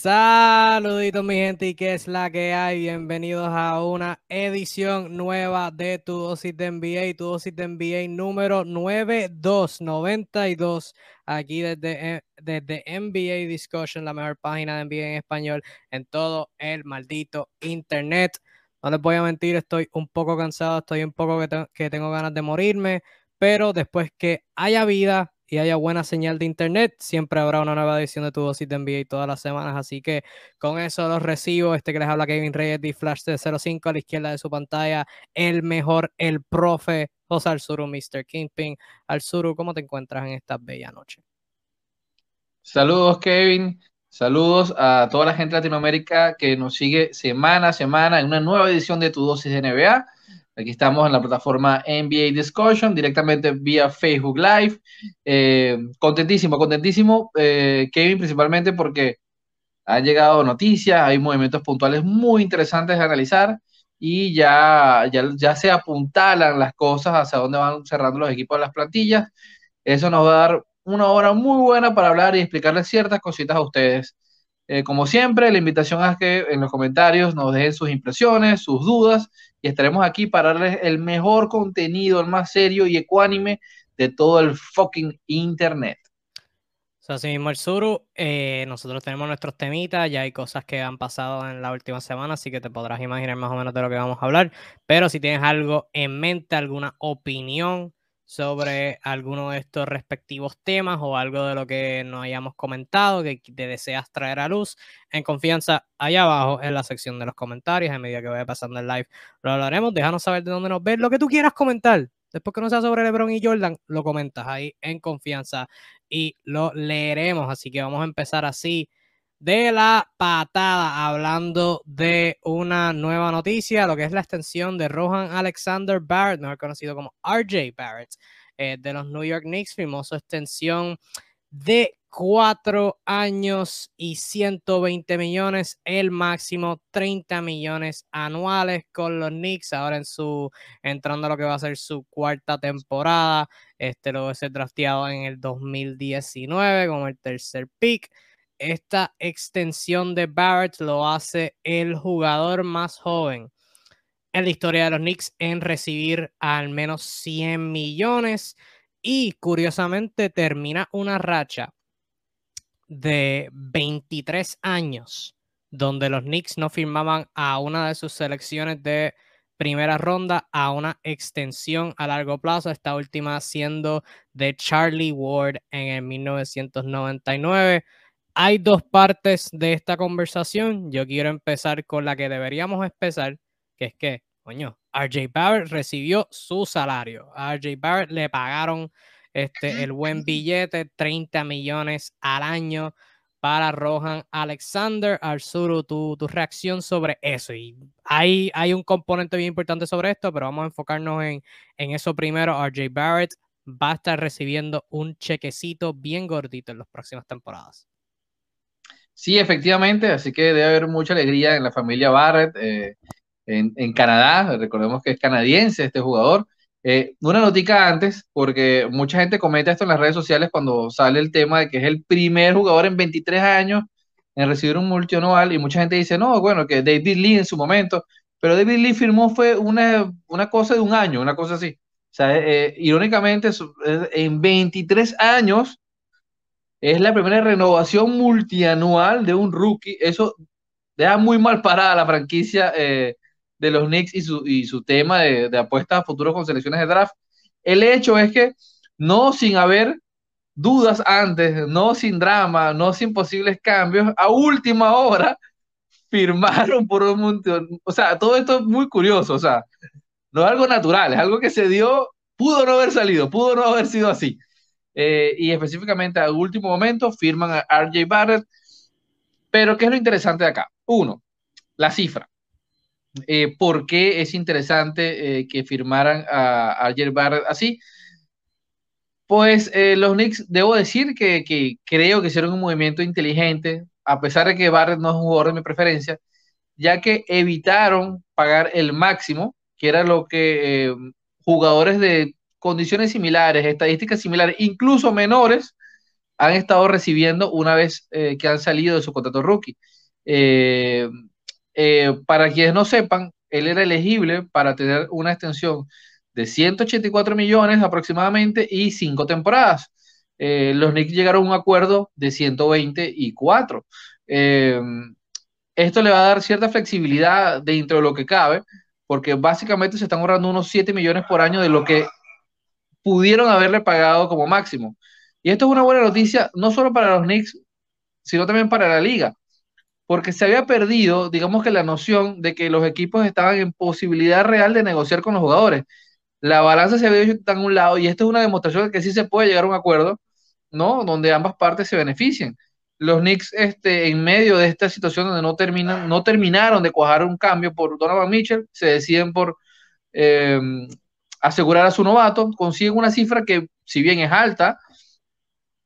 Saluditos mi gente y qué es la que hay. Bienvenidos a una edición nueva de Tu Dosis de NBA, Tu Dosis de NBA número 9292 aquí desde, eh, desde NBA Discussion, la mejor página de NBA en español en todo el maldito internet. No les voy a mentir, estoy un poco cansado, estoy un poco que, que tengo ganas de morirme, pero después que haya vida, y haya buena señal de internet, siempre habrá una nueva edición de tu dosis de NBA todas las semanas. Así que con eso los recibo. Este que les habla Kevin Reyes de Flash de 05 a la izquierda de su pantalla. El mejor, el profe José Alzuru, Mr. Kingpin. Alzuru, ¿cómo te encuentras en esta bella noche? Saludos, Kevin. Saludos a toda la gente de Latinoamérica que nos sigue semana a semana en una nueva edición de tu dosis de NBA. Aquí estamos en la plataforma NBA Discussion, directamente vía Facebook Live. Eh, contentísimo, contentísimo, eh, Kevin, principalmente porque han llegado noticias, hay movimientos puntuales muy interesantes de analizar y ya, ya, ya se apuntalan las cosas hacia dónde van cerrando los equipos de las plantillas. Eso nos va a dar una hora muy buena para hablar y explicarles ciertas cositas a ustedes. Eh, como siempre, la invitación es que en los comentarios nos dejen sus impresiones, sus dudas y estaremos aquí para darles el mejor contenido, el más serio y ecuánime de todo el fucking internet. así mismo el Suru, eh, nosotros tenemos nuestros temitas, ya hay cosas que han pasado en la última semana, así que te podrás imaginar más o menos de lo que vamos a hablar, pero si tienes algo en mente, alguna opinión sobre alguno de estos respectivos temas o algo de lo que nos hayamos comentado que te deseas traer a luz, en confianza, allá abajo en la sección de los comentarios, a medida que vaya pasando el live, lo hablaremos. Déjanos saber de dónde nos ves, lo que tú quieras comentar. Después que no sea sobre LeBron y Jordan, lo comentas ahí en confianza y lo leeremos. Así que vamos a empezar así de la patada, hablando de una nueva noticia, lo que es la extensión de Rohan Alexander Barrett, mejor conocido como RJ Barrett, eh, de los New York Knicks, firmó su extensión de cuatro años y 120 millones, el máximo 30 millones anuales con los Knicks, ahora en su, entrando a lo que va a ser su cuarta temporada, este luego de ser drafteado en el 2019 como el tercer pick esta extensión de Barrett lo hace el jugador más joven en la historia de los Knicks en recibir al menos 100 millones y curiosamente termina una racha de 23 años donde los Knicks no firmaban a una de sus selecciones de primera ronda a una extensión a largo plazo, esta última siendo de Charlie Ward en el 1999 hay dos partes de esta conversación. Yo quiero empezar con la que deberíamos empezar, que es que, coño, RJ Barrett recibió su salario. A RJ Barrett le pagaron este, el buen billete, 30 millones al año para Rohan Alexander. Arzuru, tu, tu reacción sobre eso. Y hay, hay un componente bien importante sobre esto, pero vamos a enfocarnos en, en eso primero. RJ Barrett va a estar recibiendo un chequecito bien gordito en las próximas temporadas. Sí, efectivamente, así que debe haber mucha alegría en la familia Barrett eh, en, Canadá. Recordemos que es canadiense este jugador. Eh, una notica antes, porque mucha gente comenta esto en las redes sociales cuando sale el tema de que es el primer jugador en 23 años en recibir un multianual y mucha gente dice, no, bueno, que David Lee en su momento, pero David Lee firmó fue una, una cosa de un año, una cosa así. O sea, eh, irónicamente, en 23 años es la primera renovación multianual de un rookie. Eso deja muy mal parada la franquicia eh, de los Knicks y su, y su tema de, apuestas a futuros con selecciones de draft. El hecho es que no sin haber dudas antes, no sin drama, no sin posibles cambios, a última hora firmaron por un montón. O sea, todo esto es muy curioso, o sea, no es algo natural, es algo que se dio, pudo no haber salido, pudo no haber sido así. Eh, y específicamente al último momento firman a RJ Barrett. Pero, ¿qué es lo interesante de acá? Uno, la cifra. Eh, ¿Por qué es interesante eh, que firmaran a, RJ Barrett así? Pues los Knicks, debo decir que, que, creo que hicieron un movimiento inteligente, a pesar de que Barrett no es un jugador de mi preferencia, ya que evitaron pagar el máximo, que era lo que jugadores de condiciones similares, estadísticas similares, incluso menores, han estado recibiendo una vez eh, que han salido de su contrato rookie. Eh, para quienes no sepan, él era elegible para tener una extensión de 184 millones aproximadamente y cinco temporadas. los Knicks llegaron a un acuerdo de 124. esto le va a dar cierta flexibilidad dentro de lo que cabe, porque básicamente se están ahorrando unos 7 millones por año de lo que pudieron haberle pagado como máximo. Y esto es una buena noticia, no solo para los Knicks, sino también para la liga, porque se había perdido, digamos que la noción de que los equipos estaban en posibilidad real de negociar con los jugadores. La balanza se había hecho tan un lado y esto es una demostración de que sí se puede llegar a un acuerdo, ¿no? Donde ambas partes se beneficien. Los Knicks, este, en medio de esta situación donde no, terminan, no terminaron de cuajar un cambio por Donovan Mitchell, se deciden por eh, asegurar a su novato, consiguen una cifra que, si bien es alta,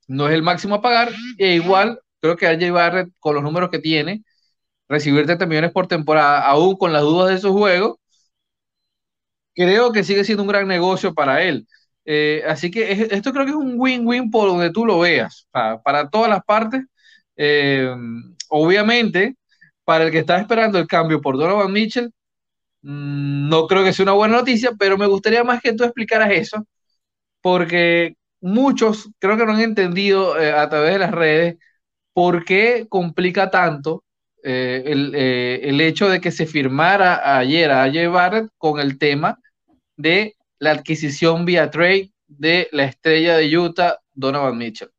no es el máximo a pagar, e igual creo que RJ Barrett, con los números que tiene, recibir 30 millones por temporada, aún con las dudas de su juego, creo que sigue siendo un gran negocio para él. Eh, así que esto creo que es un win-win por donde tú lo veas, para, todas las partes. Eh, obviamente, para el que está esperando el cambio por Donovan Mitchell, no creo que sea una buena noticia, pero me gustaría más que tú explicaras eso, porque muchos creo que no han entendido eh, a través de las redes por qué complica tanto eh, eh, el, hecho de que se firmara ayer a Jay Barrett con el tema de la adquisición vía trade de la estrella de Utah, Donovan Mitchell.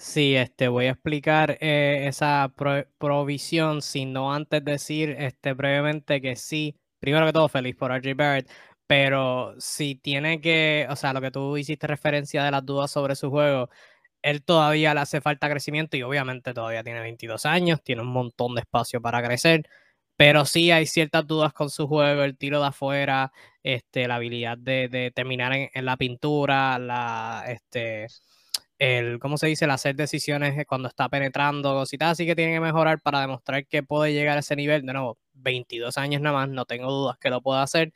Sí, este, voy a explicar eh, esa provisión, sino antes decir este, brevemente que sí, primero que todo, feliz por RJ Barrett, pero si tiene que, o sea, lo que tú hiciste referencia de las dudas sobre su juego, él todavía le hace falta crecimiento y obviamente todavía tiene 22 años, tiene un montón de espacio para crecer, pero sí hay ciertas dudas con su juego, el tiro de afuera, este, la habilidad de, terminar en, en, la pintura, la, este, el, ¿cómo se dice? El hacer decisiones cuando está penetrando, cositas así que tiene que mejorar para demostrar que puede llegar a ese nivel. De nuevo, 22 años nada más, no tengo dudas que lo pueda hacer.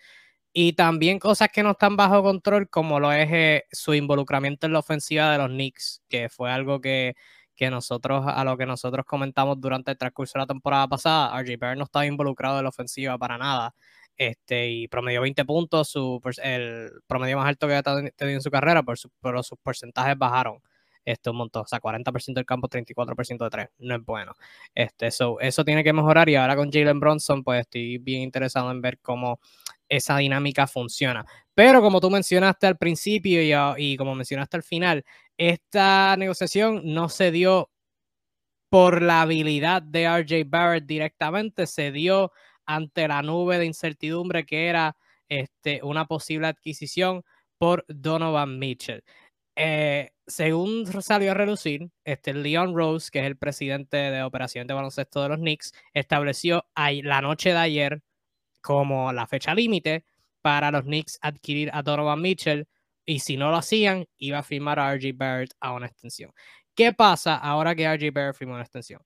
Y también cosas que no están bajo control, como lo es eh, su involucramiento en la ofensiva de los Knicks, que fue algo que, que, nosotros, a lo que nosotros comentamos durante el transcurso de la temporada pasada. RJ Barrett no estaba involucrado en la ofensiva para nada. Este, y promedió 20 puntos, su, el promedio más alto que ha tenido en su carrera, pero sus porcentajes bajaron este, un montón. O sea, 40% del campo, 34% de 3. No es bueno. Este, eso tiene que mejorar y ahora con Jalen Bronson, pues estoy bien interesado en ver cómo esa dinámica funciona. Pero como tú mencionaste al principio y, y como mencionaste al final, esta negociación no se dio por la habilidad de RJ Barrett directamente, se dio ante la nube de incertidumbre que era este, una posible adquisición por Donovan Mitchell. Eh, según salió a relucir, este Leon Rose, que es el presidente de operación de baloncesto de los Knicks, estableció la noche de ayer como la fecha límite para los Knicks adquirir a Donovan Mitchell y si no lo hacían, iba a firmar a RJ Barrett a una extensión. ¿Qué pasa ahora que RJ Barrett firmó una extensión?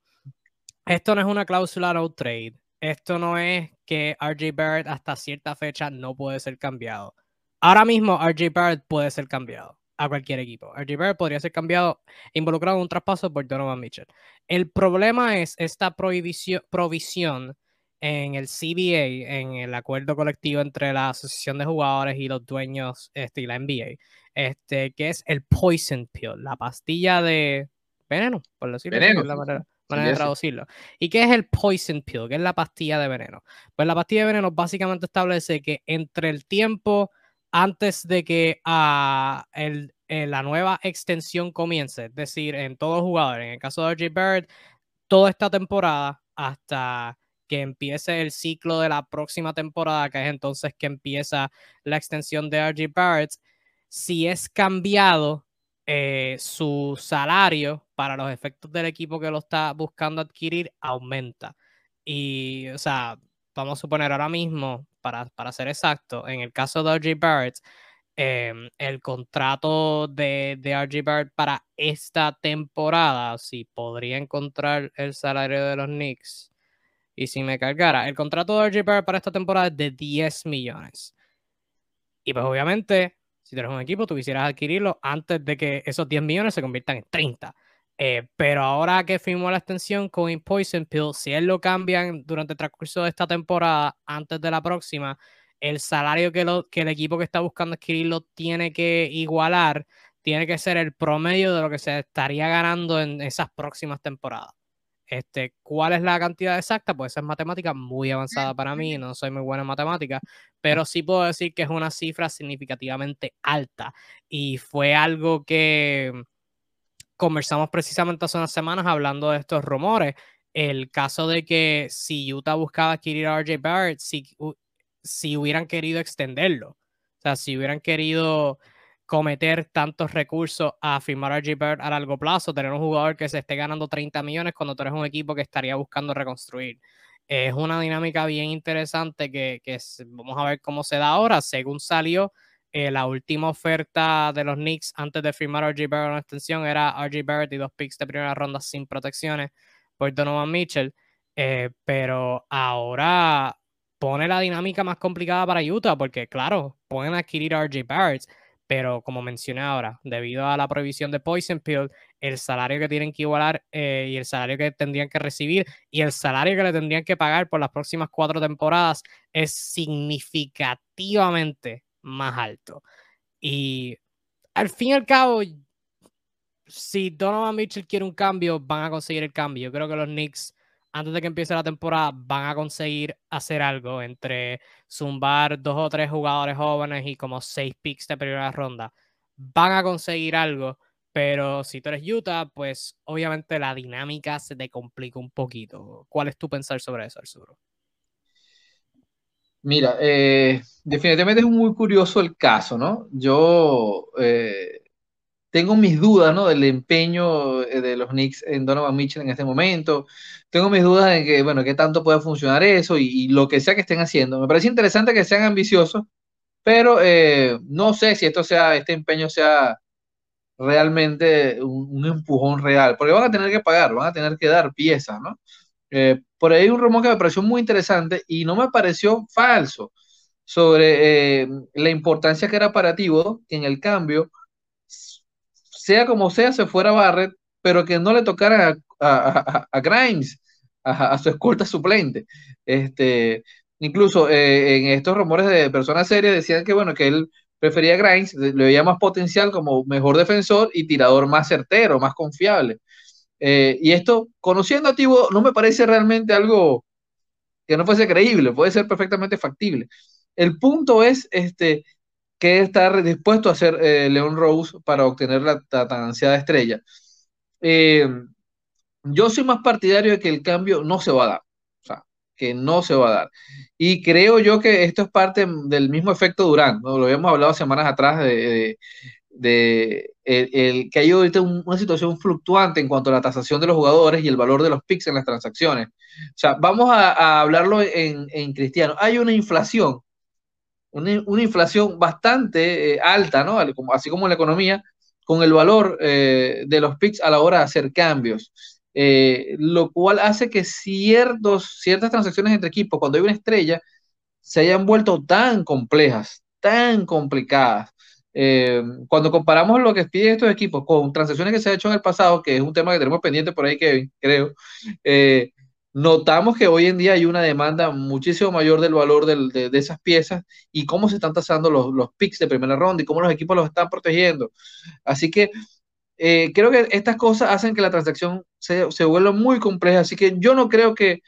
Esto no es una cláusula no trade. Esto no es que RJ Barrett hasta cierta fecha no puede ser cambiado. Ahora mismo RJ Barrett puede ser cambiado a cualquier equipo. RJ Barrett podría ser cambiado, involucrado en un traspaso por Donovan Mitchell. El problema es esta provisión en el CBA, en el acuerdo colectivo entre la Asociación de Jugadores y los dueños este, y la NBA, este, que es el poison pill, la pastilla de veneno, por decirlo veneno. la manera, manera de traducirlo. ¿Y qué es el poison pill? ¿Qué es la pastilla de veneno? Pues la pastilla de veneno básicamente establece que entre el tiempo antes de que ah, eh, la nueva extensión comience, es decir, en todos los jugadores, en el caso de RJ Barrett, toda esta temporada hasta que empiece el ciclo de la próxima temporada, que es entonces que empieza la extensión de RJ Barrett, si es cambiado eh, su salario para los efectos del equipo que lo está buscando adquirir, aumenta. Y, o sea, vamos a suponer ahora mismo, para, para ser exacto, en el caso de RJ Barrett, em, el contrato de, de RJ Barrett para esta temporada, si podría encontrar el salario de los Knicks y si me cargara, el contrato de RJ Barrett para esta temporada es de 10 millones. Y pues obviamente, Si tú eres un equipo, tú quisieras adquirirlo antes de que esos 10 millones se conviertan en 30. Eh, pero ahora que firmó la extensión con Poison Pill, si él lo cambian durante el transcurso de esta temporada, antes de la próxima, el salario que, el equipo que está buscando adquirirlo tiene que igualar, tiene que ser el promedio de lo que se estaría ganando en esas próximas temporadas. Este, ¿Cuál es la cantidad exacta? Pues es matemática muy avanzada para mí, no soy muy buena en matemática, pero sí puedo decir que es una cifra significativamente alta y fue algo que conversamos precisamente hace unas semanas hablando de estos rumores. El caso de que si Utah buscaba adquirir a RJ Barrett, si, si hubieran querido extenderlo, o sea, si hubieran querido cometer tantos recursos a firmar a RJ Barrett a largo plazo, tener un jugador que se esté ganando 30 millones cuando tú eres un equipo que estaría buscando reconstruir. Es una dinámica bien interesante que, que vamos a ver cómo se da ahora. Según salió, eh, la última oferta de los Knicks antes de firmar a RJ Barrett una extensión era RJ Barrett y dos picks de primera ronda sin protecciones por Donovan Mitchell. Eh, pero ahora pone la dinámica más complicada para Utah porque, claro, pueden adquirir a RJ Barrett, pero como mencioné ahora, debido a la prohibición de Poison Pill, el salario que tienen que igualar eh, y el salario que tendrían que recibir y el salario que le tendrían que pagar por las próximas cuatro temporadas es significativamente más alto. Y al fin y al cabo, si Donovan Mitchell quiere un cambio, van a conseguir el cambio. Yo creo que los Knicks, antes de que empiece la temporada, van a conseguir hacer algo entre zumbar dos o tres jugadores jóvenes y como seis picks de primera ronda. Van a conseguir algo, pero si tú eres Utah, pues obviamente la dinámica se te complica un poquito. ¿Cuál es tu pensar sobre eso, Arzuro? Mira, eh, definitivamente es muy curioso el caso, ¿no? Yo eh, tengo mis dudas, ¿no? Del empeño eh, de los Knicks en Donovan Mitchell en este momento. Tengo mis dudas en que, bueno, qué tanto puede funcionar eso y, lo que sea que estén haciendo. Me parece interesante que sean ambiciosos, pero no sé si esto sea, este empeño sea realmente un, empujón real, porque van a tener que pagar, van a tener que dar piezas, ¿no? Por ahí un rumor que me pareció muy interesante y no me pareció falso sobre eh, la importancia que era para Tibo en el cambio, sea como sea, se fuera Barrett, pero que no le tocara a, Grimes, a, su escolta suplente. Este, incluso eh, en estos rumores de personas serias decían que bueno, que él prefería a Grimes, le veía más potencial como mejor defensor y tirador más certero, más confiable. Eh, y esto, conociendo a Tibo, no me parece realmente algo que no fuese creíble, puede ser perfectamente factible. El punto es este, que está dispuesto a hacer eh, Leon Rose para obtener la, tan ansiada estrella. Eh, yo soy más partidario de que el cambio no se va a dar, o sea, que no se va a dar. Y creo yo que esto es parte del mismo efecto Durán, ¿no? lo habíamos hablado semanas atrás de, de el, que hay ahorita una situación fluctuante en cuanto a la tasación de los jugadores y el valor de los picks en las transacciones. O sea, vamos a, hablarlo en, en, cristiano. Hay una inflación, una, una inflación bastante eh, alta, ¿no? Así como en la economía, con el valor eh, de los picks a la hora de hacer cambios. Eh, lo cual hace que ciertos, ciertas transacciones entre equipos, cuando hay una estrella, se hayan vuelto tan complejas, tan complicadas, eh, cuando comparamos lo que piden estos equipos con transacciones que se han hecho en el pasado, que es un tema que tenemos pendiente por ahí, Kevin, creo, eh, notamos que hoy en día hay una demanda muchísimo mayor del valor de, esas piezas y cómo se están tasando los, los picks de primera ronda y cómo los equipos los están protegiendo. Así que eh, creo que estas cosas hacen que la transacción se, se, vuelva muy compleja. Así que yo no creo que,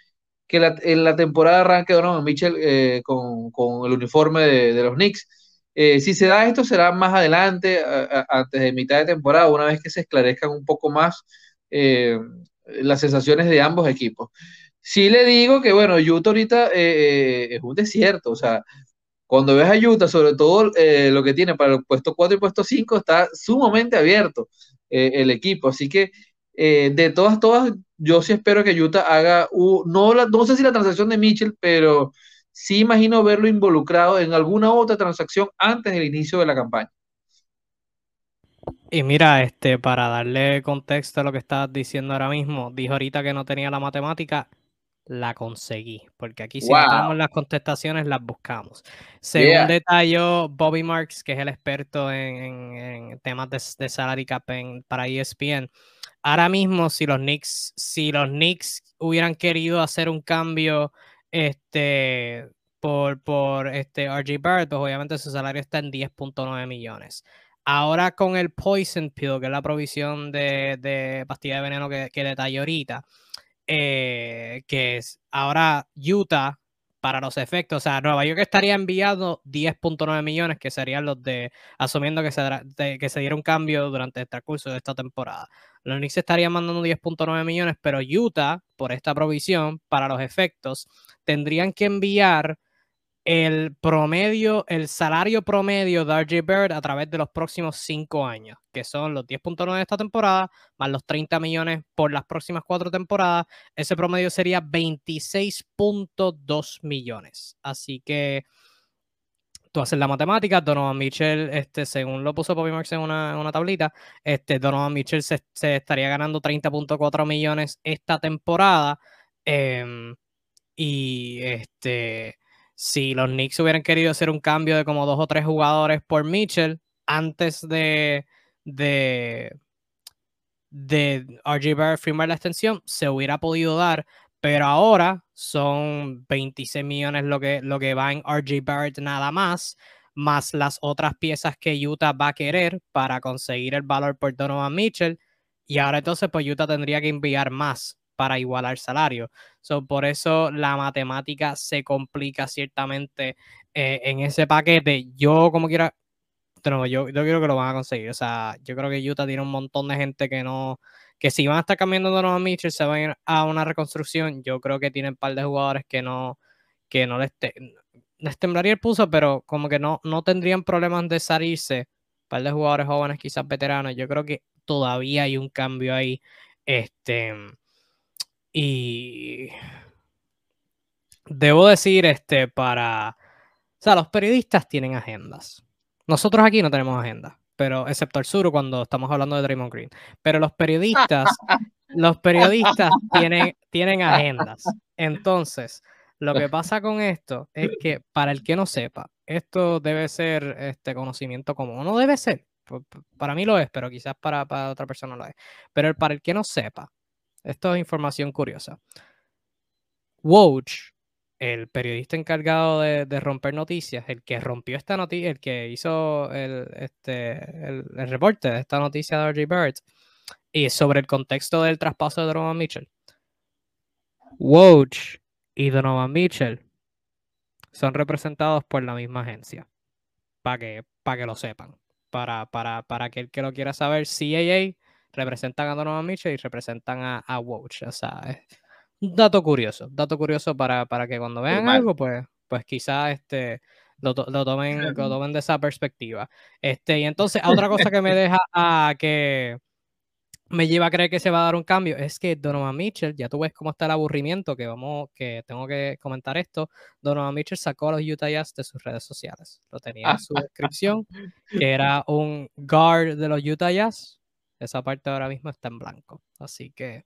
que en la temporada arranque Donovan Mitchell con, con, el uniforme de, de los Knicks eh, si se da esto, será más adelante, antes de mitad de temporada, una vez que se esclarezcan un poco más eh, las sensaciones de ambos equipos. Sí le digo que, bueno, Utah ahorita eh, es un desierto, o sea, cuando ves a Utah, sobre todo lo que tiene para el puesto 4 y puesto 5, está sumamente abierto el equipo, así que de todas, todas, yo sí espero que Utah haga, no, no sé si la transacción de Mitchell, pero sí imagino verlo involucrado en alguna otra transacción antes del inicio de la campaña. Y mira, este, para darle contexto a lo que estás diciendo ahora mismo, dijo ahorita que no tenía la matemática. la conseguí, porque aquí si tenemos las contestaciones las buscamos. Según Yeah. detalló Bobby Marks, que es el experto en, en- en temas de, de salary cap en- para ESPN, ahora mismo si los Knicks, si los Knicks hubieran querido hacer un cambio este, por, por este RJ Barrett, pues obviamente su salario está en 10.9 millones. Ahora con el Poison Pill, que es la provisión de, de pastilla de veneno que, que detallé ahorita, eh, que es ahora Utah para los efectos, o sea, Nueva York estaría enviando 10.9 millones, que serían los de, asumiendo que se, de- que se diera un cambio durante el transcurso de esta temporada. Los Knicks estarían mandando 10.9 millones, pero Utah, por esta provisión, para los efectos, tendrían que enviar el promedio, el salario promedio de RJ Bird a través de los próximos cinco años, que son los 10.9 de esta temporada, más los 30 millones por las próximas cuatro temporadas. Ese promedio sería 26.2 millones. Así que tú haces la matemática, Donovan Mitchell, este, según lo puso Bobby Marks en una, en una tablita, este, Donovan Mitchell se, se estaría ganando 30.4 millones esta temporada. em, y este, si los Knicks hubieran querido hacer un cambio de como dos o tres jugadores por Mitchell antes de, de, de RJ Barrett firmar la extensión, se hubiera podido dar, pero ahora son 26 millones lo que, lo que va en RJ Barrett nada más, más las otras piezas que Utah va a querer para conseguir el valor por Donovan Mitchell. Y ahora entonces, pues Utah tendría que enviar más para igualar salario. So, por eso la matemática se complica ciertamente eh, en ese paquete. Yo, como quiera, nuevo, yo, yo creo que lo van a conseguir. O sea, yo creo que Utah tiene un montón de gente que no, que si van a estar cambiando de Donovan Mitchell, se van a ir a una reconstrucción. Yo creo que tienen un par de jugadores que no, que no les, te- les temblaría el pulso, pero como que no, no tendrían problemas de salirse. Un par de jugadores jóvenes, quizás veteranos. Yo creo que todavía hay un cambio ahí. Este. Y debo decir, este, para. O sea, los periodistas tienen agendas. Nosotros aquí no tenemos agenda, pero excepto el sur cuando estamos hablando de Draymond Green. Pero los periodistas, los periodistas tienen, tienen agendas. Entonces, lo que pasa con esto es que para el que no sepa, esto debe ser este conocimiento común. No debe ser. Para mí lo es, pero quizás para, para otra persona lo es. Pero para el que no sepa, esto es información curiosa. Woj, el periodista encargado de, romper noticias, el que rompió esta noticia, el que hizo el, este, el, reporte de esta noticia de RJ Barrett, y sobre el contexto del traspaso de Donovan Mitchell. Woj y Donovan Mitchell son representados por la misma agencia, para que, para que lo sepan. Para, para, para aquel que lo quiera saber, CAA representan a Donovan Mitchell y representan a, a Woj. O sea, es un dato curioso, dato curioso para, para que cuando vean algo, pues, pues quizás este, lo, lo tomen, lo tomen de esa perspectiva. Este, y entonces, otra cosa que me deja a que me lleva a creer que se va a dar un cambio es que Donovan Mitchell, ya tú ves cómo está el aburrimiento, que vamos, que tengo que comentar esto. Donovan Mitchell sacó a los Utah Jazz de sus redes sociales. Lo tenía en su descripción, que era un guard de los Utah Jazz. Esa parte ahora mismo está en blanco. Así que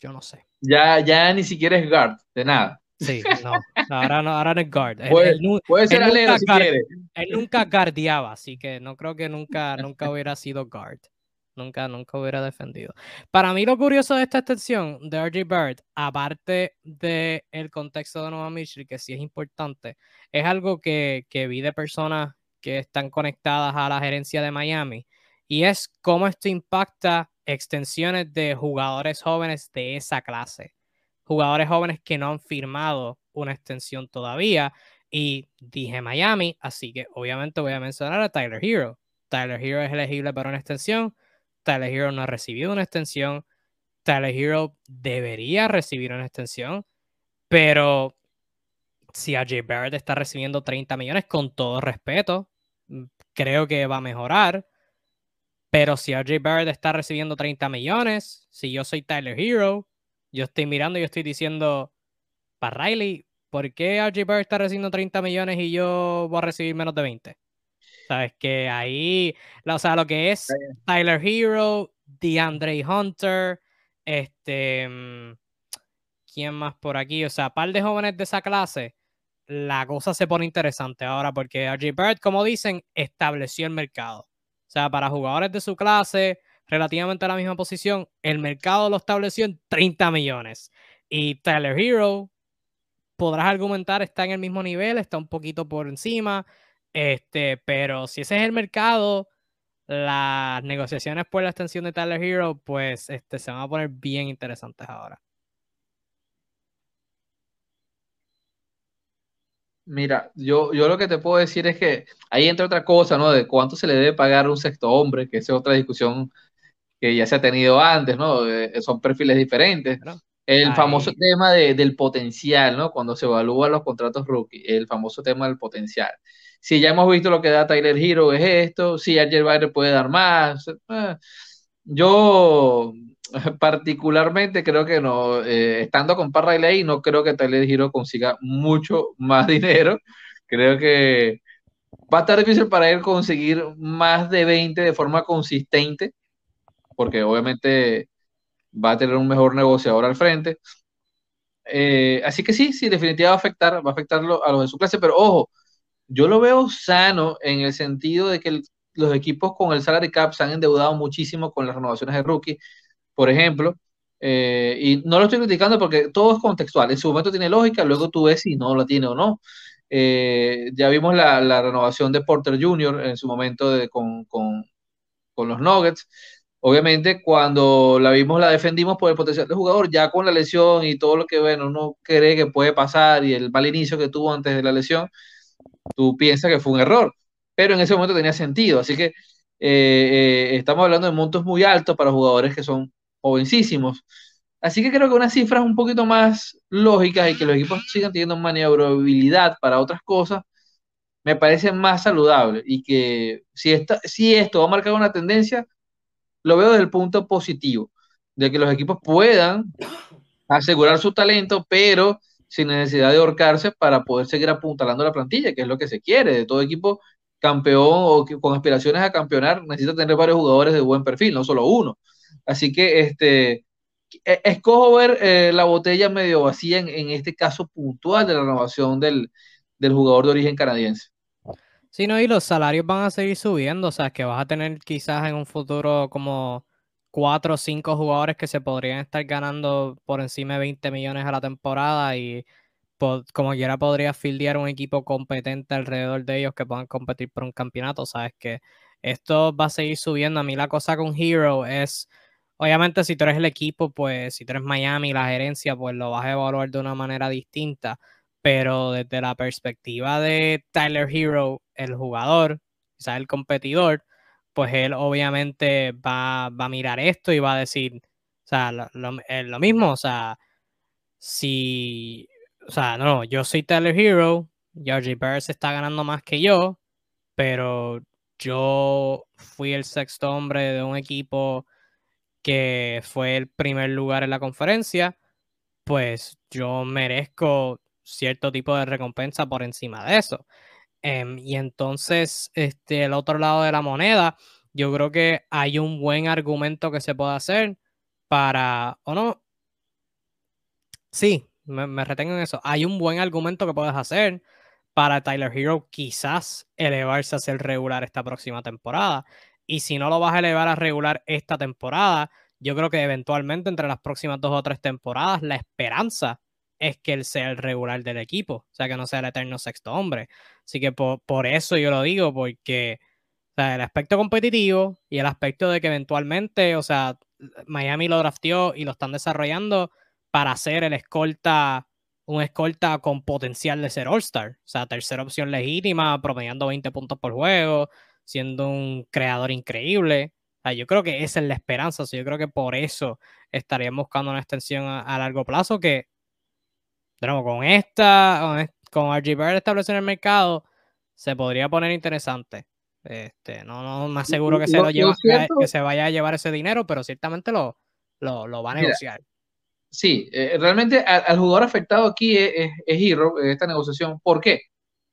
yo no sé. Ya, ya ni siquiera es guard, de nada. Sí, no. Ahora no, ahora no es guard. Él, Puede, él nu- puede ser él nunca alero si guard- quiere. él nunca guardiaba, así que no creo que nunca, nunca hubiera sido guard. Nunca, nunca hubiera defendido. Para mí lo curioso de esta extensión de RJ Barrett, aparte del el contexto de Nova Mitchell, que sí es importante, es algo que, que vi de personas que están conectadas a la gerencia de Miami, y es cómo esto impacta extensiones de jugadores jóvenes de esa clase. Jugadores jóvenes que no han firmado una extensión todavía. Y dije Miami, así que obviamente voy a mencionar a Tyler Hero. Tyler Hero es elegible para una extensión. Tyler Hero no ha recibido una extensión. Tyler Hero debería recibir una extensión. Pero si AJ Barrett está recibiendo 30 millones, con todo respeto, mm, creo que va a mejorar. Pero si RJ Barrett está recibiendo 30 millones, si yo soy Tyler Hero, yo estoy mirando y yo estoy diciendo, para Riley, ¿por qué RJ Barrett está recibiendo 30 millones y yo voy a recibir menos de 20? Sabes que ahí, o sea, lo que es Tyler Hero, DeAndre Hunter, este, quién más por aquí. O sea, par de jóvenes de esa clase, la cosa se pone interesante ahora porque RJ Barrett, como dicen, estableció el mercado. Sea, para jugadores de su clase, relativamente a la misma posición, el mercado lo estableció en 30 millones. Y Tyler Hero, podrás argumentar, está en el mismo nivel, está un poquito por encima, este, pero si ese es el mercado, las negociaciones por la extensión de Tyler Hero, pues este, se van a poner bien interesantes ahora. Mira, yo, yo lo que te puedo decir es que ahí entra otra cosa, ¿no? De cuánto se le debe pagar a un sexto hombre, que esa es otra discusión que ya se ha tenido antes, ¿no? Eh, son perfiles diferentes. el famoso tema del potencial, ¿no? Cuando se evalúan los contratos rookie, el famoso tema del potencial. Si ya hemos visto lo que da Tyler Hero, es esto. Si Ayer Bayer puede dar más. Eh, yo particularmente creo que no, eh, estando con Parra y no creo que Tyler Hero consiga mucho más dinero. Creo que va a estar difícil para él conseguir más de 20 de forma consistente, porque obviamente va a tener un mejor negociador al frente. Eh, así que sí, sí, definitivamente va a afectar, va a afectarlo a los de su clase, pero ojo, yo lo veo sano en el sentido de que los equipos con el salary cap se han endeudado muchísimo con las renovaciones de rookie por ejemplo, eh, y no lo estoy criticando porque todo es contextual. En su momento tiene lógica, luego tú ves si no lo tiene o no. Eh, ya vimos la, renovación de Porter Jr. en su momento con, los Nuggets. Obviamente, cuando la vimos, la defendimos por el potencial del jugador, ya con la lesión y todo lo que bueno, uno cree que puede pasar y el mal inicio que tuvo antes de la lesión, tú piensas que fue un error. Pero en ese momento tenía sentido. Así que eh, estamos hablando de montos muy altos para jugadores que son jovencísimos. Así que creo que unas cifras un poquito más lógicas y que los equipos sigan teniendo maniobrabilidad para otras cosas, me parece más saludable. Y que si, esta, si esto va a marcar una tendencia, lo veo desde el punto positivo, de que los equipos puedan asegurar su talento, pero sin necesidad de ahorcarse para poder seguir apuntalando la plantilla, que es lo que se quiere de todo equipo campeón o con aspiraciones a campeonar, necesita tener varios jugadores de buen perfil, no solo uno. Así que este, e, escojo ver eh, la botella medio vacía en, este caso puntual de la renovación del, jugador de origen canadiense. Sí, no, y los salarios van a seguir subiendo, o sea, que vas a tener quizás en un futuro como cuatro o cinco jugadores que se podrían estar ganando por encima de 20 millones a la temporada y como quiera podría fildear un equipo competente alrededor de ellos que puedan competir por un campeonato, sabes que esto va a seguir subiendo. A mí la cosa con Hero es Obviamente, si tú eres el equipo, pues si tú eres Miami, la gerencia, pues lo vas a evaluar de una manera distinta. Pero desde la perspectiva de Tyler Hero, el jugador, quizás el competidor, pues él obviamente va, a mirar esto y va a decir, o sea, lo, lo, mismo, o sea, si, o sea, no, yo soy Tyler Hero, Georgie Burns está ganando más que yo, pero yo fui el sexto hombre de un equipo que fue el primer lugar en la conferencia, pues yo merezco cierto tipo de recompensa por encima de eso. Em, y entonces, este, el otro lado de la moneda, yo creo que hay un buen argumento que se puede hacer para, o no, sí, me, me retengo en eso, hay un buen argumento que puedes hacer para Tyler Hero quizás elevarse a ser regular esta próxima temporada. Y si no lo vas a elevar a regular esta temporada, yo creo que eventualmente entre las próximas dos o tres temporadas, la esperanza es que él sea el regular del equipo, o sea, que no sea el eterno sexto hombre. Así que por, eso yo lo digo, porque el aspecto competitivo y el aspecto de que eventualmente, o sea, Miami lo drafteó y lo están desarrollando para ser el escolta, un escolta con potencial de ser All-Star, o sea, tercera opción legítima, promediando 20 puntos por juego, siendo un creador increíble. yo creo que esa es la esperanza. yo creo que por eso estaríamos buscando una extensión a, largo plazo que, pero con esta, con, RG Bird establecido en el mercado, se podría poner interesante. Este, no, no más seguro que se, lo, lleva, que se vaya a llevar ese dinero, pero ciertamente lo, lo, va a negociar. sí, eh, realmente al, jugador afectado aquí es, es, Hero, esta negociación. ¿Por qué?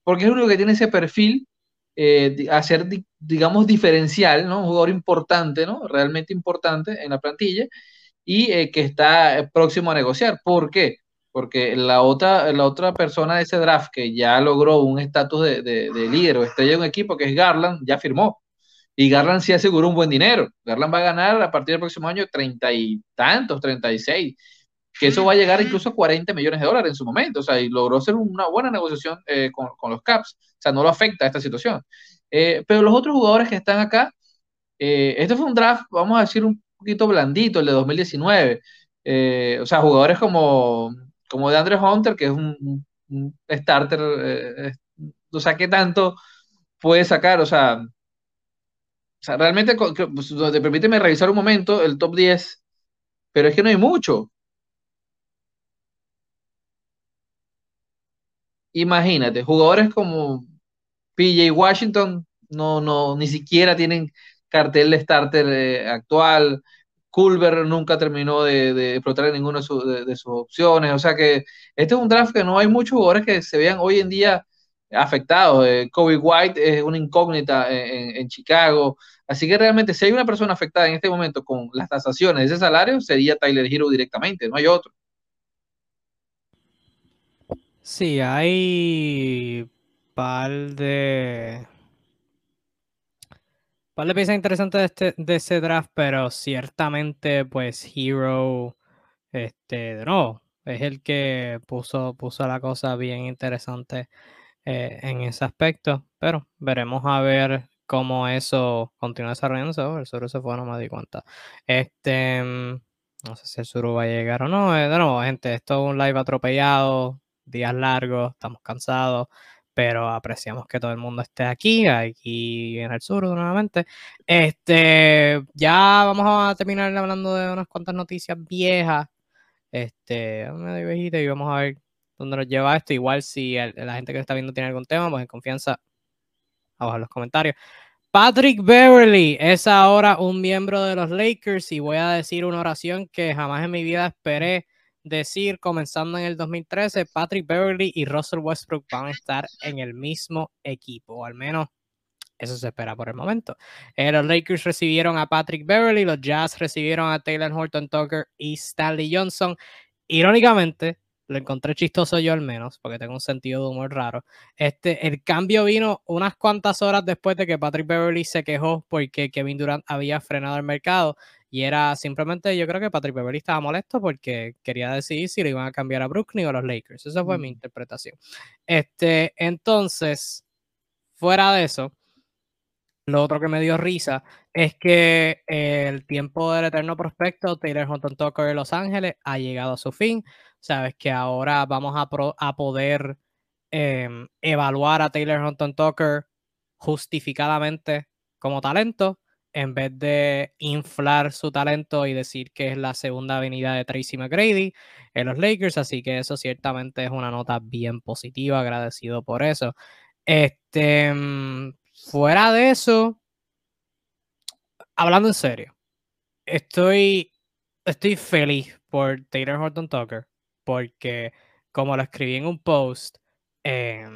Porque es el único que tiene ese perfil eh, hacer, digamos, diferencial, ¿no? Un jugador importante, ¿no? Realmente importante en la plantilla y eh, que está próximo a negociar. ¿Por qué? porque la otra, la otra persona de ese draft que ya logró un estatus de, de, de, líder o estrella de un equipo, que es Garland, ya firmó. Y Garland sí aseguró un buen dinero. Garland va a ganar a partir del próximo año treinta y tantos, treinta y seis, que eso va a llegar incluso a 40 millones de dólares en su momento. O sea, y logró hacer una buena negociación eh, con, con, los Caps. O sea, no lo afecta a esta situación. Eh, pero los otros jugadores que están acá, eh, este fue un draft, vamos a decir, un poquito blandito, el de 2019. Eh, o sea, jugadores como, como de Andre Hunter, que es un, un starter, o sea, ¿qué tanto puede sacar? O sea, o sea realmente, pues, permíteme revisar un momento el top 10, pero es que no hay mucho. Imagínate, jugadores como PJ Washington no, no, ni siquiera tienen cartel de starter eh, actual. Culver nunca terminó de, explotar ninguna de, de, sus opciones. O sea que este es un draft que no hay muchos jugadores que se vean hoy en día afectados. Eh, Kobe White es una incógnita en, en, Chicago. Así que realmente si hay una persona afectada en este momento con las tasaciones de ese salario, sería Tyler Hero directamente, no hay otro. Sí, hay par de par de piezas interesantes de, este, de ese draft, pero ciertamente, pues, Hero, este, de nuevo, es el que puso, puso la cosa bien interesante eh, en ese aspecto, pero veremos a ver cómo eso continúa desarrollándose. Oh, el Suru se fue, no me di cuenta. Este, no sé si el Suru va a llegar o no. Eh, de nuevo, gente, esto es un live atropellado, días largos, estamos cansados pero apreciamos que todo el mundo esté aquí, aquí en el sur nuevamente. Este, ya vamos a terminar hablando de unas cuantas noticias viejas, este, medio viejita y vamos a ver dónde nos lleva esto. Igual si la gente que está viendo tiene algún tema, pues en confianza, abajo en los comentarios. Patrick Beverly es ahora un miembro de los Lakers y voy a decir una oración que jamás en mi vida esperé decir, comenzando en el 2013, Patrick Beverly y Russell Westbrook van a estar en el mismo equipo, o al menos eso se espera por el momento. Eh, los Lakers recibieron a Patrick Beverly, los Jazz recibieron a Taylor Horton Tucker y Stanley Johnson. Irónicamente, lo encontré chistoso yo al menos, porque tengo un sentido de humor raro. Este, el cambio vino unas cuantas horas después de que Patrick Beverly se quejó porque Kevin Durant había frenado el mercado y era simplemente, yo creo que Patrick Beverly estaba molesto porque quería decidir si le iban a cambiar a Brooklyn o a los Lakers. Esa fue mm. mi interpretación. Este, entonces, fuera de eso, lo otro que me dio risa es que el tiempo del eterno prospecto Taylor Horton Tucker de Los Ángeles ha llegado a su fin. Sabes que ahora vamos a, pro, a poder eh, evaluar a Taylor Horton Tucker justificadamente como talento en vez de inflar su talento y decir que es la segunda avenida de Tracy McGrady en los Lakers, así que eso ciertamente es una nota bien positiva, agradecido por eso. Este, mm, fuera de eso, hablando en serio, estoy, estoy feliz por Taylor Horton Tucker, porque como lo escribí en un post, eh,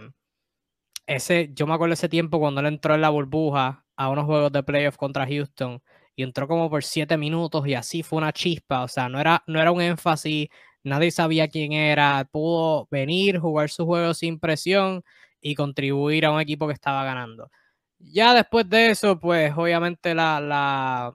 ese, yo me acuerdo ese tiempo cuando él entró en la burbuja a unos juegos de playoff contra Houston y entró como por siete minutos y así fue una chispa, o sea, no era, no era un énfasis, nadie sabía quién era, pudo venir, jugar su juego sin presión y contribuir a un equipo que estaba ganando. Ya después de eso, pues obviamente la, la,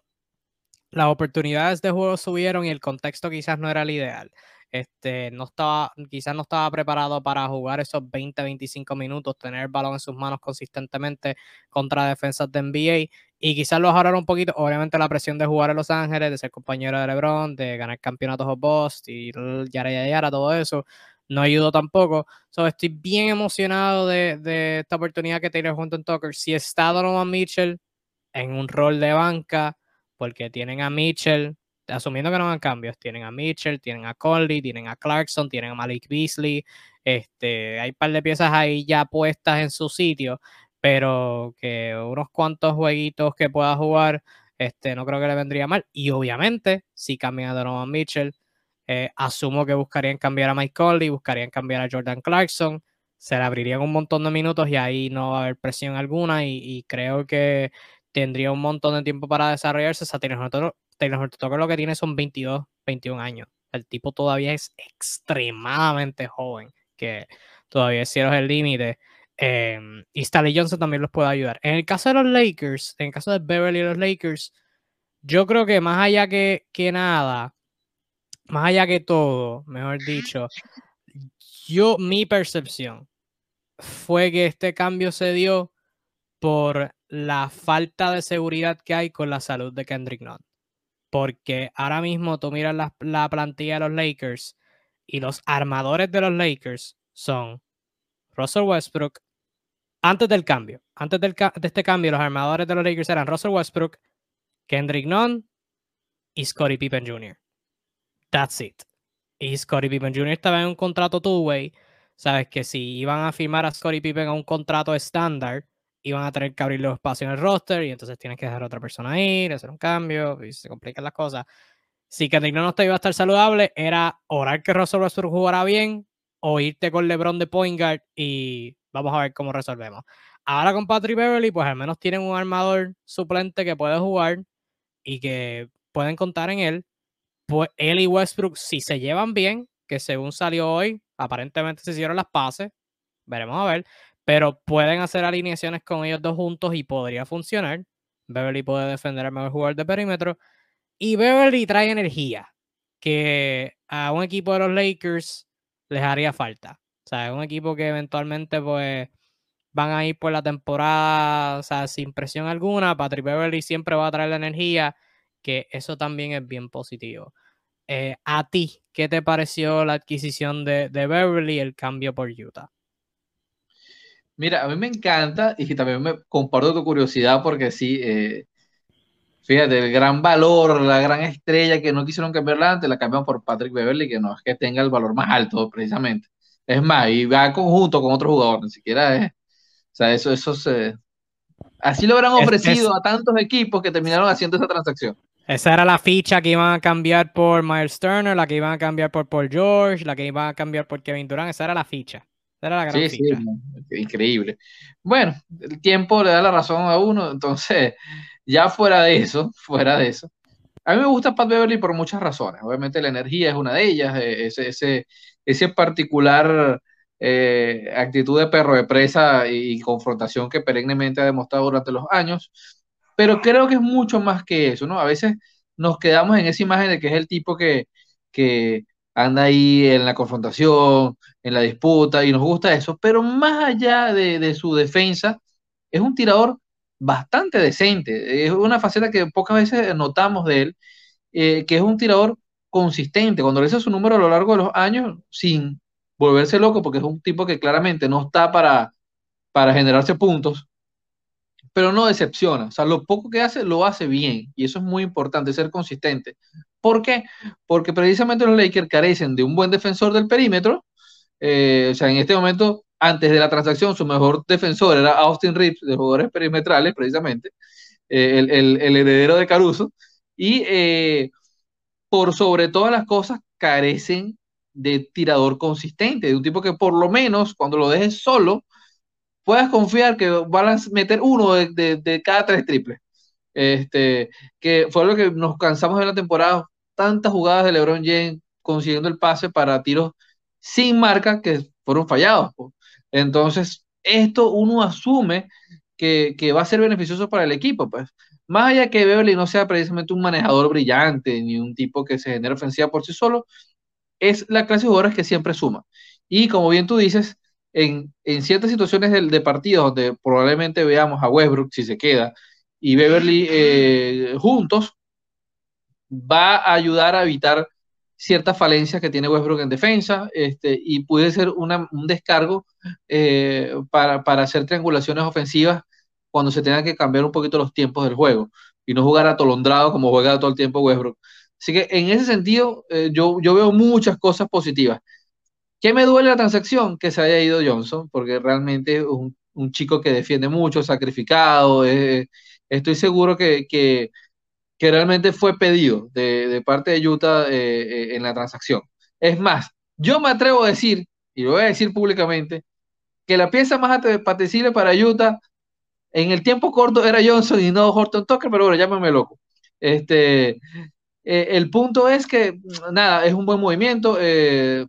las oportunidades de juego subieron y el contexto quizás no era el ideal. Este, no estaba, quizás no estaba preparado para jugar esos 20, 25 minutos, tener el balón en sus manos consistentemente contra defensas de NBA y quizás lo bajaron un poquito, obviamente la presión de jugar en Los Ángeles, de ser compañero de LeBron, de ganar campeonatos o Bost y yara, yara, yara, todo eso, no ayudó tampoco. So, estoy bien emocionado de, de esta oportunidad que tiene junto en Tucker. Si está Donovan Mitchell en un rol de banca, porque tienen a Mitchell, asumiendo que no hagan cambios, tienen a Mitchell, tienen a Conley, tienen a Clarkson, tienen a Malik Beasley, este, hay un par de piezas ahí ya puestas en su sitio, pero que unos cuantos jueguitos que pueda jugar, este, no creo que le vendría mal. Y obviamente, si cambian a Donovan Mitchell, eh, asumo que buscarían cambiar a Mike Conley, buscarían cambiar a Jordan Clarkson, se le abrirían un montón de minutos y ahí no va a haber presión alguna y, creo que tendría un montón de tiempo para desarrollarse. Taylor Horton lo que tiene son 22, 21 años. El tipo todavía es extremadamente joven, que todavía es cierto el límite. Em, y Stanley Johnson también los puede ayudar. En el caso de los Lakers, en el caso de Beverly y los Lakers, yo creo que más allá que, que nada, más allá que todo, mejor dicho, yo, mi percepción fue que este cambio se dio por la falta de seguridad que hay con la salud de Kendrick Nunn. Porque ahora mismo tú miras la, la plantilla de los Lakers y los armadores de los Lakers son Russell Westbrook, antes del cambio, antes de este cambio, los armadores de los Lakers eran Russell Westbrook, Kendrick Nunn y Scottie Pippen Jr. That's it. Y Scottie Pippen Jr. estaba en un contrato two-way. Sabes que si iban a firmar a Scottie Pippen a un contrato estándar, iban a tener que abrir los espacios en el roster y entonces tienes que dejar a otra persona ir, hacer un cambio y se complican las cosas. Si Kendrick no iba a estar saludable, era orar que Russell Westbrook jugara bien o irte con LeBron de point guard y vamos a ver cómo resolvemos. Ahora con Patrick Beverly, pues al menos tienen un armador suplente que puede jugar y que pueden contar en él. Pues él y Westbrook, si se llevan bien, que según salió hoy, aparentemente se hicieron las pases, veremos a ver, pero pueden hacer alineaciones con ellos dos juntos y podría funcionar. Beverly puede defender al mejor jugador de perímetro y Beverly trae energía que a un equipo de los Lakers les haría falta. O sea, es un equipo que eventualmente pues van a ir por la temporada, o sea, sin presión alguna. Patrick Beverly siempre va a traer la energía, que eso también es bien positivo. Eh, a ti, ¿qué te pareció la adquisición de, de Beverly el cambio por Utah? Mira, a mí me encanta y también me comparto tu curiosidad porque sí, eh, fíjate, el gran valor, la gran estrella que no quisieron cambiarla antes, la cambiaron por Patrick Beverly, que no es que tenga el valor más alto precisamente. Es más, y va en conjunto con otro jugador, ni siquiera es. O sea, eso, eso se. Así lo habrán ofrecido a tantos equipos que terminaron haciendo esa transacción. Esa era la ficha que iban a cambiar por Miles Turner, la que iban a cambiar por Paul George, la que iban a cambiar por Kevin Durant. Esa era la ficha. Era la gran ficha. Sí, increíble. Bueno, el tiempo le da la razón a uno, entonces, ya fuera de eso, fuera de eso. A mí me gusta Pat Beverly por muchas razones. Obviamente la energía es una de ellas, eh, ese, ese, ese particular eh, actitud de perro de presa y, confrontación que perennemente ha demostrado durante los años, pero creo que es mucho más que eso, ¿no? A veces nos quedamos en esa imagen de que es el tipo que, que anda ahí en la confrontación, en la disputa, y nos gusta eso, pero más allá de, su defensa, es un tirador bastante decente, es una faceta que pocas veces notamos de él, eh, que es un tirador consistente, cuando le hace su número a lo largo de los años, sin volverse loco, porque es un tipo que claramente no está para, para generarse puntos, pero no decepciona. O sea, lo poco que hace, lo hace bien. Y eso es muy importante, ser consistente. ¿Por qué? Porque precisamente los Lakers carecen de un buen defensor del perímetro. Eh, o sea, en este momento, antes de la transacción, su mejor defensor era Austin Reeves, de jugadores perimetrales, precisamente, eh, el, el, heredero de Caruso. Y eh, por sobre todas las cosas, carecen de tirador consistente, de un tipo que por lo menos cuando lo dejes solo, puedas confiar que van a meter uno de, cada tres triples. Este, que fue lo que nos cansamos en la temporada, tantas jugadas de LeBron James consiguiendo el pase para tiros sin marca que fueron fallados. Entonces, esto uno asume que, que, va a ser beneficioso para el equipo, pues. Más allá que Beverly no sea precisamente un manejador brillante, ni un tipo que se genera ofensiva por sí solo, es la clase de jugadores que siempre suma. Y como bien tú dices, en, ciertas situaciones de, de partidos donde probablemente veamos a Westbrook, si se queda, y Beverly eh, juntos, va a ayudar a evitar ciertas falencias que tiene Westbrook en defensa este, y puede ser un descargo eh, para, para, hacer triangulaciones ofensivas cuando se tengan que cambiar un poquito los tiempos del juego y no jugar atolondrado como juega todo el tiempo Westbrook. Así que en ese sentido, eh, yo, yo veo muchas cosas positivas. ¿Qué me duele la transacción? Que se haya ido Johnson, porque realmente es un, chico que defiende mucho, sacrificado. Eh, estoy seguro que, que, realmente fue pedido de, parte de Utah eh, en la transacción. Es más, yo me atrevo a decir, y lo voy a decir públicamente, que la pieza más apetecible para Utah en el tiempo corto era Johnson y no Horton Tucker, pero bueno, llámame loco. Este, eh, el punto es que, nada, es un buen movimiento. Eh,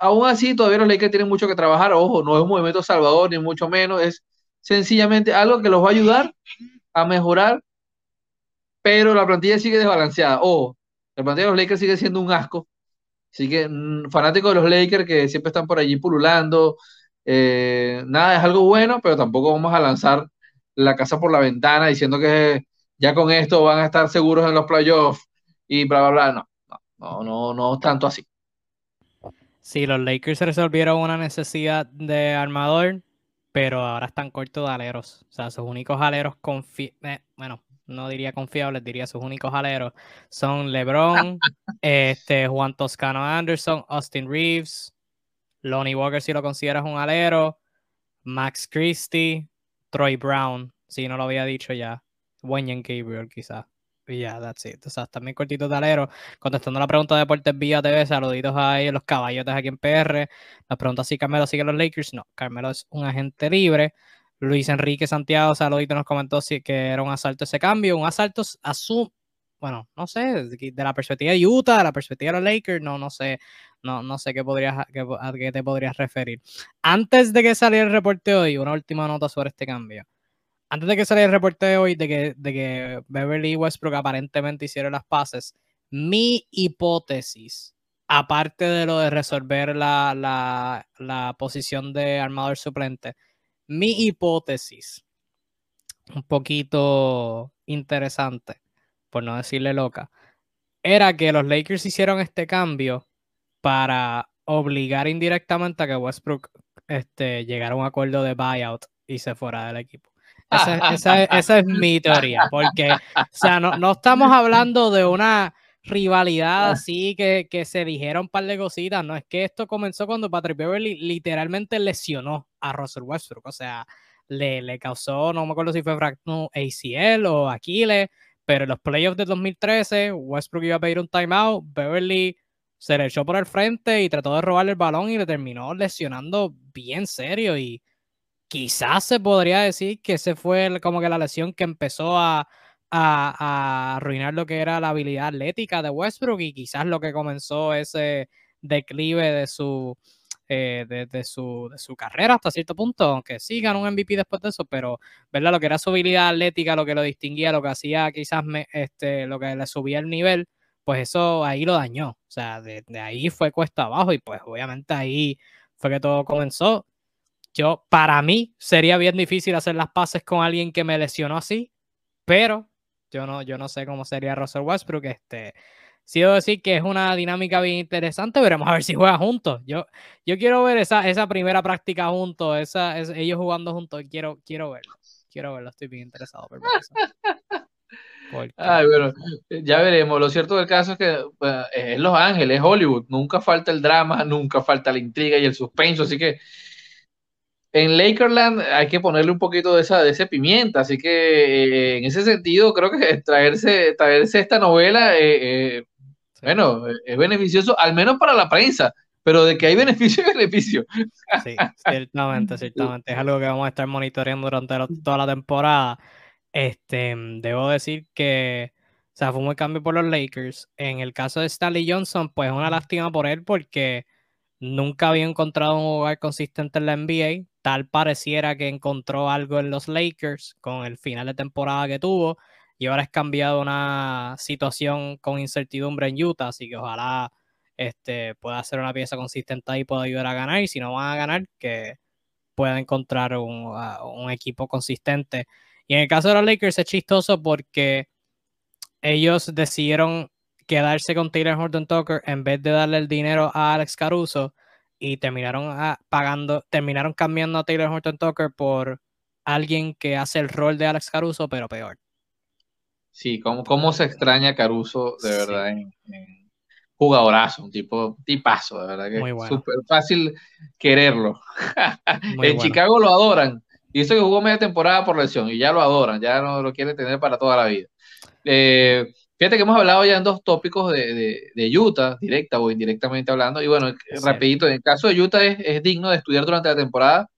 aún así, todavía los Lakers tienen mucho que trabajar. Ojo, no es un movimiento salvador, ni mucho menos. Es sencillamente algo que los va a ayudar a mejorar, pero la plantilla sigue desbalanceada. Ojo, la plantilla de los Lakers sigue siendo un asco. Así que, mm, fanáticos de los Lakers que siempre están por allí pululando, eh, nada, es algo bueno, pero tampoco vamos a lanzar la casa por la ventana diciendo que ya con esto van a estar seguros en los playoffs y bla, bla, bla. No, no, no, no, tanto así. Sí, los Lakers resolvieron una necesidad de armador, pero ahora están cortos de aleros. O sea, sus únicos aleros confi eh, bueno, no diría confiables, diría sus únicos aleros son LeBron, este, Juan Toscano Anderson, Austin Reeves, Lonnie Walker si lo consideras un alero, Max Christie, Troy Brown, si no lo había dicho ya, Wenyan Gabriel quizás. Y ya, that's it. O sea, también cortito de alero. Contestando la pregunta de Deportes Vía TV, saluditos ahí los caballotes aquí en PR. La pregunta si Carmelo sigue los Lakers. No, Carmelo es un agente libre. Luis Enrique Santiago, saludito, nos comentó que era un asalto ese cambio. Un asalto a su, bueno, no sé, de la perspectiva de Utah, de la perspectiva de los Lakers, no, no sé, no, no sé qué podrías, a qué te podrías referir. Antes de que saliera el reporte hoy, una última nota sobre este cambio. Antes de que saliera el reporte de hoy de que, de que Beverly Westbrook aparentemente hicieron las pases, mi hipótesis, aparte de lo de resolver la, la, la posición de armador suplente, mi hipótesis, un poquito interesante, por no decirle loca, era que los Lakers hicieron este cambio para obligar indirectamente a que Westbrook este, llegara a un acuerdo de buyout y se fuera del equipo. Esa, es mi teoría, porque, o sea, no, no estamos hablando de una rivalidad así que, que, se dijeron un par de cositas. No es que esto comenzó cuando Patrick Beverly literalmente lesionó a Russell Westbrook. O sea, le, le causó, no me acuerdo si fue ACL o Aquiles, pero en los playoffs de 2013, Westbrook iba a pedir un timeout. Beverly se le echó por el frente y trató de robarle el balón y le terminó lesionando bien serio. Y quizás se podría decir que ese fue como que la lesión que empezó a a, arruinar lo que era la habilidad atlética de Westbrook y quizás lo que comenzó ese declive de su, eh, de, su, de su carrera hasta cierto punto, aunque sí ganó un MVP después de eso, pero ¿verdad? lo que era su habilidad atlética, lo que lo distinguía, lo que hacía quizás me, este, lo que le subía el nivel, pues eso ahí lo dañó. O sea, de, de ahí fue cuesta abajo y pues obviamente ahí fue que todo comenzó. Yo, para mí, sería bien difícil hacer las paces con alguien que me lesionó así, pero yo no, yo no sé cómo sería Russell Westbrook. Este, sí debo decir que es una dinámica bien interesante. Veremos a ver si juega juntos. Yo, yo quiero ver esa, esa primera práctica juntos, esa, ellos jugando juntos. Quiero, quiero verlo. Quiero verlo. Estoy bien interesado por Ay, bueno, ya veremos. Lo cierto del caso es que es Los Ángeles, es Hollywood. Nunca falta el drama, nunca falta la intriga y el suspenso. Así que en Lakerland hay que ponerle un poquito de esa de ese pimienta, así que eh, en ese sentido creo que traerse, traerse esta novela, eh, eh, bueno, es beneficioso, al menos para la prensa, pero de que hay beneficio y beneficio. Sí, ciertamente, ciertamente. Es algo que vamos a estar monitoreando durante toda la temporada. Este, debo decir que, o sea, fue un buen cambio por los Lakers. En el caso de Stanley Johnson, pues es una lástima por él porque nunca había encontrado un jugador consistente en la NBA tal pareciera que encontró algo en los Lakers con el final de temporada que tuvo y ahora es cambiado una situación con incertidumbre en Utah, así que ojalá este, pueda ser una pieza consistente ahí y pueda ayudar a ganar y si no van a ganar que pueda encontrar un, un equipo consistente. Y en el caso de los Lakers es chistoso porque ellos decidieron quedarse con Taylor Horton Tucker en vez de darle el dinero a Alex Caruso y terminaron ah, pagando, terminaron cambiando a Taylor Horton Tucker por alguien que hace el rol de Alex Caruso, pero peor. Sí, cómo, cómo se extraña Caruso, de verdad, en, jugadorazo, un tipo tipazo, de verdad que es súper fácil quererlo. en Chicago lo adoran, y eso que jugó media temporada por lesión, y ya lo adoran, ya no lo quieren tener para toda la vida. Eh, Fíjate que hemos hablado ya en dos tópicos de, de, Utah, directa o indirectamente hablando. Y bueno, rapidito, en el caso de Utah es, es, digno de estudiar durante la temporada,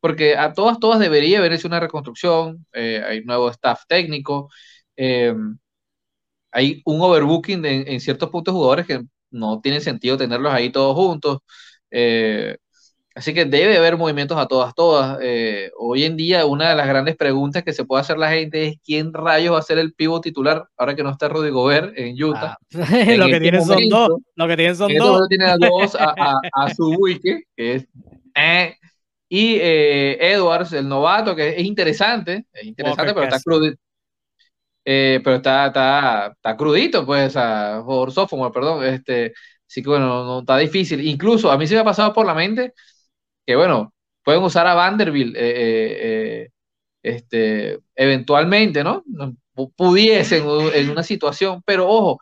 porque a todas, todas debería haber hecho una reconstrucción, eh, hay nuevo staff técnico, eh, hay un overbooking en ciertos puntos de jugadores que no tiene sentido tenerlos ahí todos juntos. Eh, así que debe haber movimientos a todas, todas. Eh, hoy en día una de las grandes preguntas que se puede hacer la gente es quién rayos va a ser el pivo titular ahora que no está Rudy Gobert en Utah. Ah, lo, que tienen son dos, lo que tienen son este dos. tiene a dos a, su wiki, que es... Eh, y Edwards, el novato, que es interesante, es interesante, pero está crudito. pero está, está, está crudito, pues, a por sophomore, perdón. Este, Así que bueno, no, está difícil. Incluso a mí se me ha pasado por la mente que bueno, pueden usar a Vanderbilt eh, eh, eh, este, eventualmente, ¿no? Pudiesen en una situación, pero ojo,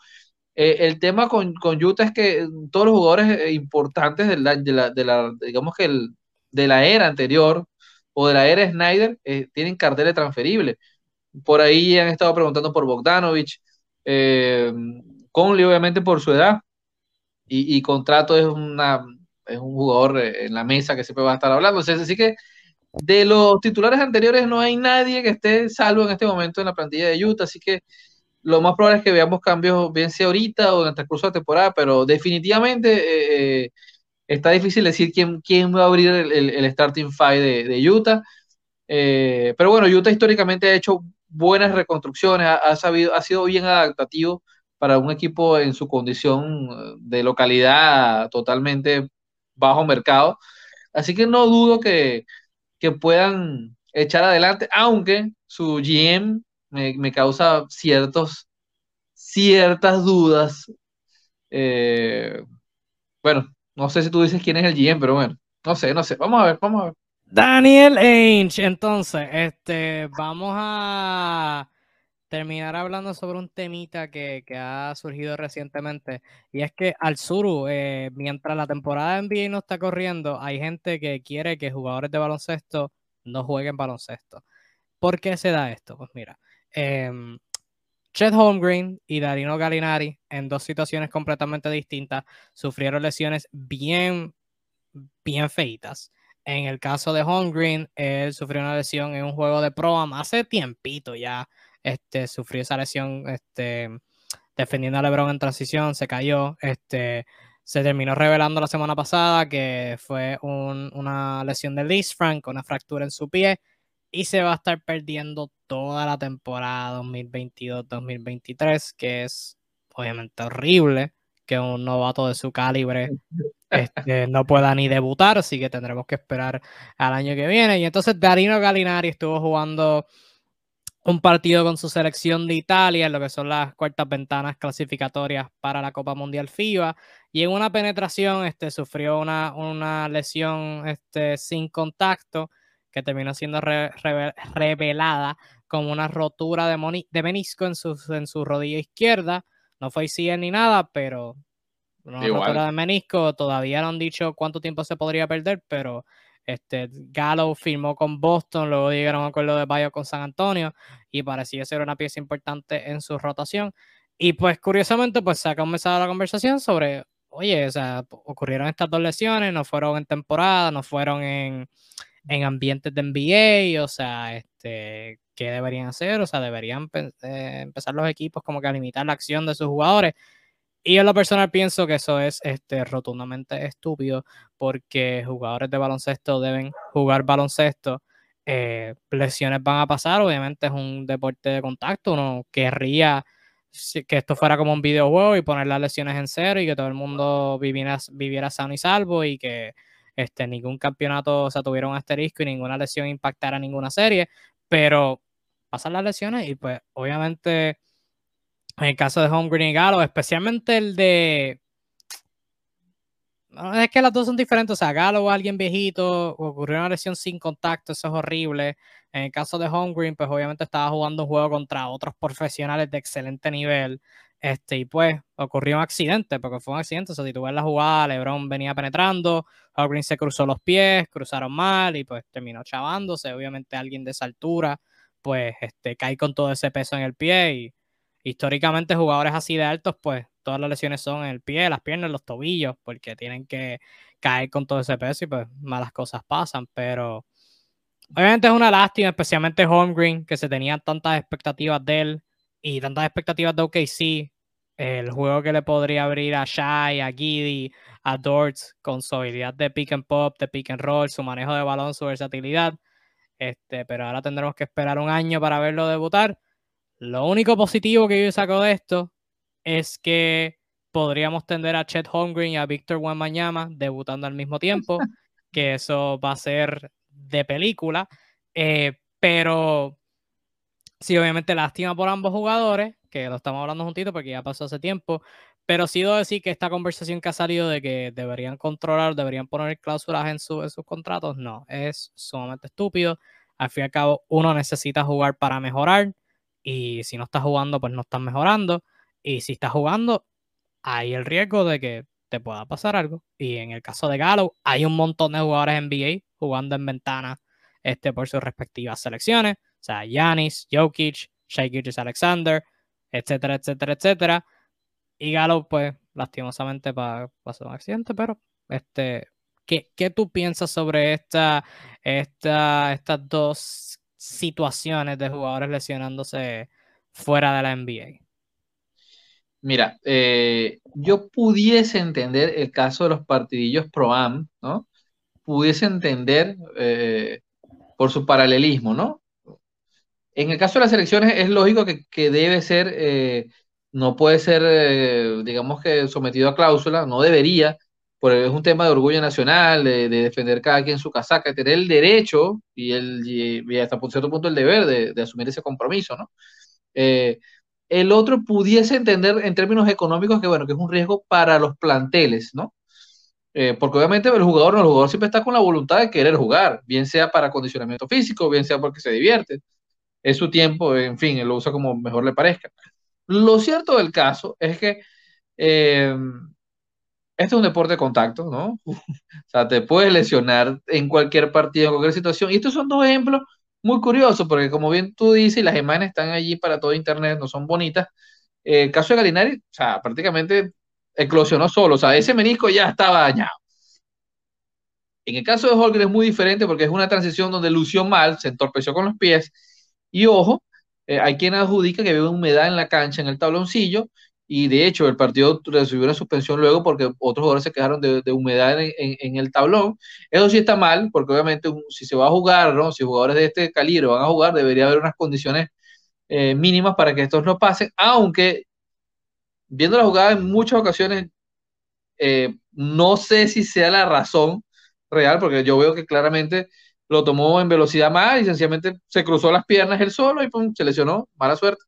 el tema con, con, Utah es que todos los jugadores importantes de la, de la, digamos que el, de la era anterior o de la era Snyder tienen carteles transferibles. Por ahí han estado preguntando por Bogdanovich, Conley obviamente por su edad, y, Contrato es, una, es un jugador eh, en la mesa que siempre va a estar hablando. así que de los titulares anteriores no hay nadie que esté salvo en este momento en la plantilla de Utah, así que lo más probable es que veamos cambios, bien sea ahorita o en el transcurso de la temporada, pero definitivamente eh, eh, está difícil decir quién, quién va a abrir el, starting five de, Utah. pero bueno, Utah históricamente ha hecho buenas reconstrucciones, ha, sabido, ha sido bien adaptativo para un equipo en su condición eh, de localidad totalmente bajo mercado. Así que no dudo que, puedan echar adelante, aunque su GM me, causa ciertos, ciertas dudas. Eh, bueno, no sé si tú dices quién es el GM, pero bueno, no sé, no sé. Vamos a ver, vamos a ver. Daniel Ainge, entonces, este, vamos a terminar hablando sobre un temita que, ha surgido recientemente. Y es que al sur, eh, mientras la temporada de NBA no está corriendo, hay gente que quiere que jugadores de baloncesto no jueguen baloncesto. ¿Por qué se da esto? Pues mira, eh, Chet Holmgren y Darino Gallinari, en dos situaciones completamente distintas, sufrieron lesiones bien, bien feitas. En el caso de Holmgren, él sufrió una lesión en un juego de Pro hace tiempito ya. Este, sufrió esa lesión este, defendiendo a LeBron en transición, se cayó, este, se terminó revelando la semana pasada que fue una lesión de Liz Frank, una fractura en su pie, y se va a estar perdiendo toda la temporada 2022-2023, que es obviamente horrible que un novato de su calibre este, no pueda ni debutar, así que tendremos que esperar al año que viene. Y entonces Darino Galinari estuvo jugando un partido con su selección de Italia, en lo que son las cuartas ventanas clasificatorias para la Copa Mundial FIBA, y en una penetración este, sufrió una, lesión este, sin contacto que terminó siendo revelada como una rotura de, de menisco en su, en su rodilla izquierda. No fue ICL ni nada, pero una rotura de menisco. Todavía no han dicho cuánto tiempo se podría perder, pero este, Gallo firmó con Boston, luego llegaron a un acuerdo de Bayo con San Antonio y parecía ser una pieza importante en su rotación. Y pues curiosamente, pues se ha comenzado la conversación sobre, oye, o sea, ocurrieron estas dos lesiones, no fueron en temporada, no fueron en, en ambientes de NBA, o sea, este, ¿qué deberían hacer? O sea, deberían eh, empezar los equipos como que a limitar la acción de sus jugadores. Y en lo personal pienso que eso es este, rotundamente estúpido porque jugadores de baloncesto deben jugar baloncesto. Eh, lesiones van a pasar, obviamente es un deporte de contacto, uno querría que esto fuera como un videojuego y poner las lesiones en cero y que todo el mundo viviera, viviera sano y salvo y que este, ningún campeonato se tuviera un asterisco y ninguna lesión impactara ninguna serie, pero pasan las lesiones y pues obviamente en el caso de Home y Galo, especialmente el de. Es que las dos son diferentes. O sea, Galo alguien viejito, ocurrió una lesión sin contacto, eso es horrible. En el caso de Home pues obviamente estaba jugando un juego contra otros profesionales de excelente nivel. Este, y pues ocurrió un accidente, porque fue un accidente. O sea, si tú la jugada, LeBron venía penetrando, Green se cruzó los pies, cruzaron mal y pues terminó chavándose. Obviamente, alguien de esa altura, pues este, cae con todo ese peso en el pie y históricamente jugadores así de altos, pues todas las lesiones son en el pie, las piernas, los tobillos, porque tienen que caer con todo ese peso y pues malas cosas pasan, pero obviamente es una lástima, especialmente Holmgreen, que se tenían tantas expectativas de él y tantas expectativas de OKC, el juego que le podría abrir a Shai, a Giddy, a Dortz con su habilidad de pick and pop, de pick and roll, su manejo de balón, su versatilidad. Este, pero ahora tendremos que esperar un año para verlo debutar. Lo único positivo que yo saco de esto es que podríamos tender a Chet Holmgren y a Víctor Wembanyama debutando al mismo tiempo, que eso va a ser de película, eh, pero sí, obviamente lástima por ambos jugadores, que lo estamos hablando juntito porque ya pasó hace tiempo, pero sí debo decir que esta conversación que ha salido de que deberían controlar, deberían poner cláusulas en, sus contratos, no, es sumamente estúpido. Al fin y al cabo, uno necesita jugar para mejorar y si no estás jugando, pues no estás mejorando. Y si estás jugando, hay el riesgo de que te pueda pasar algo. Y en el caso de Galo, hay un montón de jugadores NBA jugando en ventana este, por sus respectivas selecciones. O sea, Yanis, Jokic, Shai Alexander, etcétera, etcétera, etcétera. Y Galo, pues, lastimosamente pasó un accidente, pero este, ¿qué, ¿qué, tú piensas sobre esta, esta, estas dos situaciones de jugadores lesionándose fuera de la NBA? Mira, eh, yo pudiese entender el caso de los partidillos pro-am, ¿no? Pudiese entender eh, por su paralelismo, ¿no? En el caso de las elecciones es lógico que, debe ser, eh, no puede ser, digamos que sometido a cláusula, no debería, es un tema de orgullo nacional, de, defender cada quien su casaca, tener el derecho y, el, hasta por cierto punto el deber de, de asumir ese compromiso, ¿no? el otro pudiese entender en términos económicos que, bueno, que es un riesgo para los planteles, ¿no? Eh, porque obviamente el jugador, no, el jugador siempre está con la voluntad de querer jugar, bien sea para condicionamiento físico, bien sea porque se divierte. Es su tiempo, en fin, él lo usa como mejor le parezca. Lo cierto del caso es que eh, este es un deporte de contacto, ¿no? o sea, te puedes lesionar en cualquier partido, en cualquier situación. Y estos son dos ejemplos muy curioso, porque como bien tú dices, las imágenes están allí para todo internet, no son bonitas. el caso de Galinari, o sea, prácticamente eclosionó solo, o sea, ese menisco ya estaba dañado. En el caso de Holger es muy diferente porque es una transición donde lució mal, se entorpeció con los pies. Y ojo, eh, hay quien adjudica que ve humedad en la cancha, en el tabloncillo, y de hecho el partido recibió una suspensión luego porque otros jugadores se quejaron de, humedad en, el tablón. Eso sí está mal, porque obviamente si se va a jugar, ¿no? si jugadores de este calibre van a jugar, debería haber unas condiciones eh, mínimas para que estos no pasen, aunque viendo la jugada en muchas ocasiones, eh, no sé si sea la razón real, porque yo veo que claramente lo tomó en velocidad más y sencillamente se cruzó las piernas él solo y pum, se lesionó, mala suerte.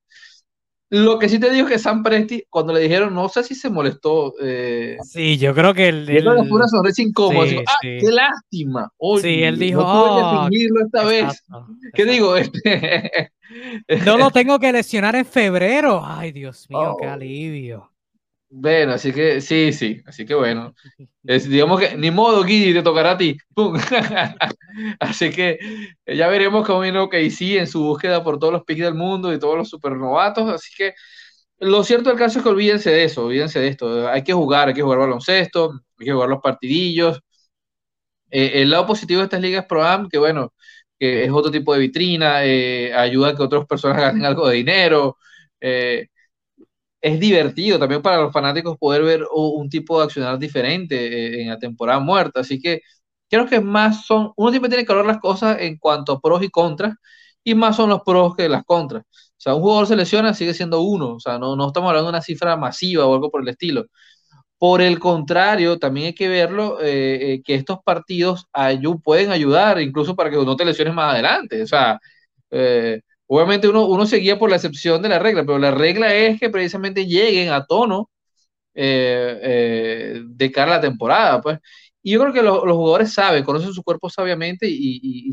Lo que sí te digo es que Sam Presti, cuando le dijeron, no sé si se molestó. Eh, sí, yo creo que el. el... fue una sonrisa incómoda. ah, qué lástima. sí, él dijo. No que finirlo esta vez. ¿Qué digo? Este, no lo tengo que lesionar en febrero. Ay, Dios mío, qué oh. alivio. Bueno, así que sí, sí, así que bueno. digamos que ni modo, Guidi, te tocará a ti. así que ya veremos cómo viene OKC en su búsqueda por todos los picks del mundo y todos los supernovatos. Así que lo cierto del caso es que olvídense de eso, olvídense de esto. Hay que jugar, hay que jugar baloncesto, hay que jugar los partidillos. Eh, el lado positivo de estas ligas Pro Am, que bueno, que es otro tipo de vitrina, eh, ayuda a que otras personas ganen algo de dinero. Eh, es divertido también para los fanáticos poder ver un tipo de accionar diferente eh, en la temporada muerta. Así que creo que más son, uno siempre tiene que hablar las cosas en cuanto a pros y contras, y más son los pros que las contras. O sea, un jugador se lesiona, sigue siendo uno. O sea, no, no estamos hablando de una cifra masiva o algo por el estilo. Por el contrario, también hay que verlo, eh, eh, que estos partidos pueden ayudar incluso para que no te lesiones más adelante. O sea, Obviamente uno, uno se guía por la excepción de la regla, pero la regla es que precisamente lleguen a tono eh, eh, de cara a la temporada. Pues. Y yo creo que los jugadores saben, conocen su cuerpo sabiamente y,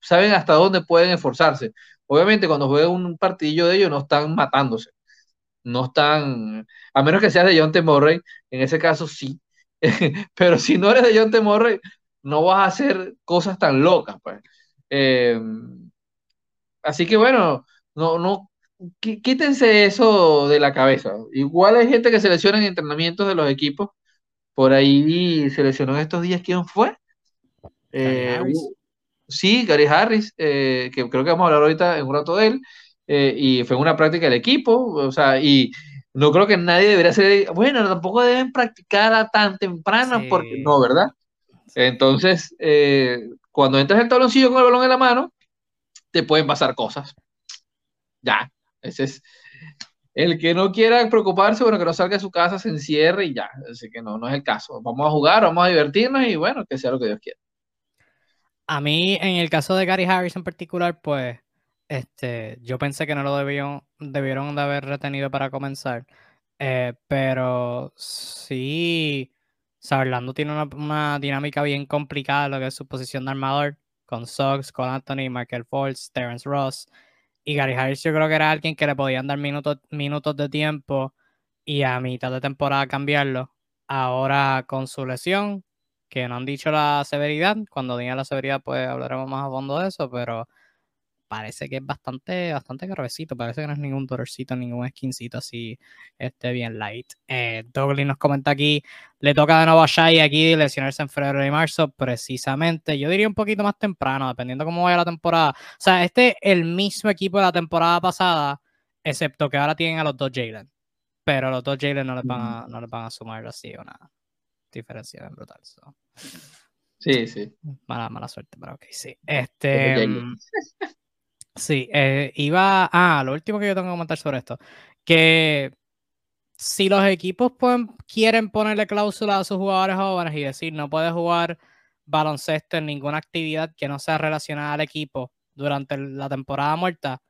saben hasta dónde pueden esforzarse. Obviamente cuando juegan un partidillo de ellos no están matándose. No están, a menos que seas de John T. En ese caso sí. pero si no eres de John T. No vas a hacer cosas tan locas. Pues. Eh, Así que bueno, no, no, quítense eso de la cabeza. Igual hay gente que selecciona en entrenamientos de los equipos. Por ahí seleccionó en estos días quién fue. Eh, sí, Gary Harris, eh, que creo que vamos a hablar ahorita en un rato de él. eh, y fue una práctica del equipo, o sea, y no creo que nadie debería ser, bueno, tampoco deben practicar a tan temprana, porque no, ¿verdad? Entonces, eh, cuando entras en el tabloncillo con el balón en la mano, te pueden pasar cosas. Ya, ese es el que no quiera preocuparse, bueno, que no salga de su casa, se encierre y ya. Así que no, no es el caso. Vamos a jugar, vamos a divertirnos y bueno, que sea lo que Dios quiera. A mí, en el caso de Gary Harris en particular, pues, este, yo pensé que no lo debieron, debieron de haber retenido para comenzar. Eh, pero sí, o tiene una, dinámica bien complicada, lo que es su posición de armador, con Suggs, con Anthony, Michael Fultz, Terrence Ross. Y Gary Harris yo creo que era alguien que le podían dar minutos, minutos de tiempo y a mitad de temporada cambiarlo. Ahora con su lesión, que no han dicho la severidad, cuando diga la severidad pues hablaremos más a fondo de eso, pero parece que es bastante, bastante gravecito. Parece que no es ningún dolorcito, ningún skincito así este, bien light. Eh, Douglas nos comenta aquí, le toca de nuevo a Shai aquí lesionarse en febrero y marzo, precisamente. Yo diría un poquito más temprano, dependiendo cómo vaya la temporada. O sea, este es el mismo equipo de la temporada pasada, excepto que ahora tienen a los dos Jalen. Pero los dos Jalen no les van a, no les van a sumar así una diferencia brutal. Sí, sí. Mala, mala suerte, pero ok, sí. Este. Sí, eh, iba. Ah, lo último que yo tengo que comentar sobre esto. Que si los equipos quieren ponerle cláusula a sus jugadores jóvenes y decir no puede jugar baloncesto en ninguna actividad que no sea relacionada al equipo durante la temporada muerta,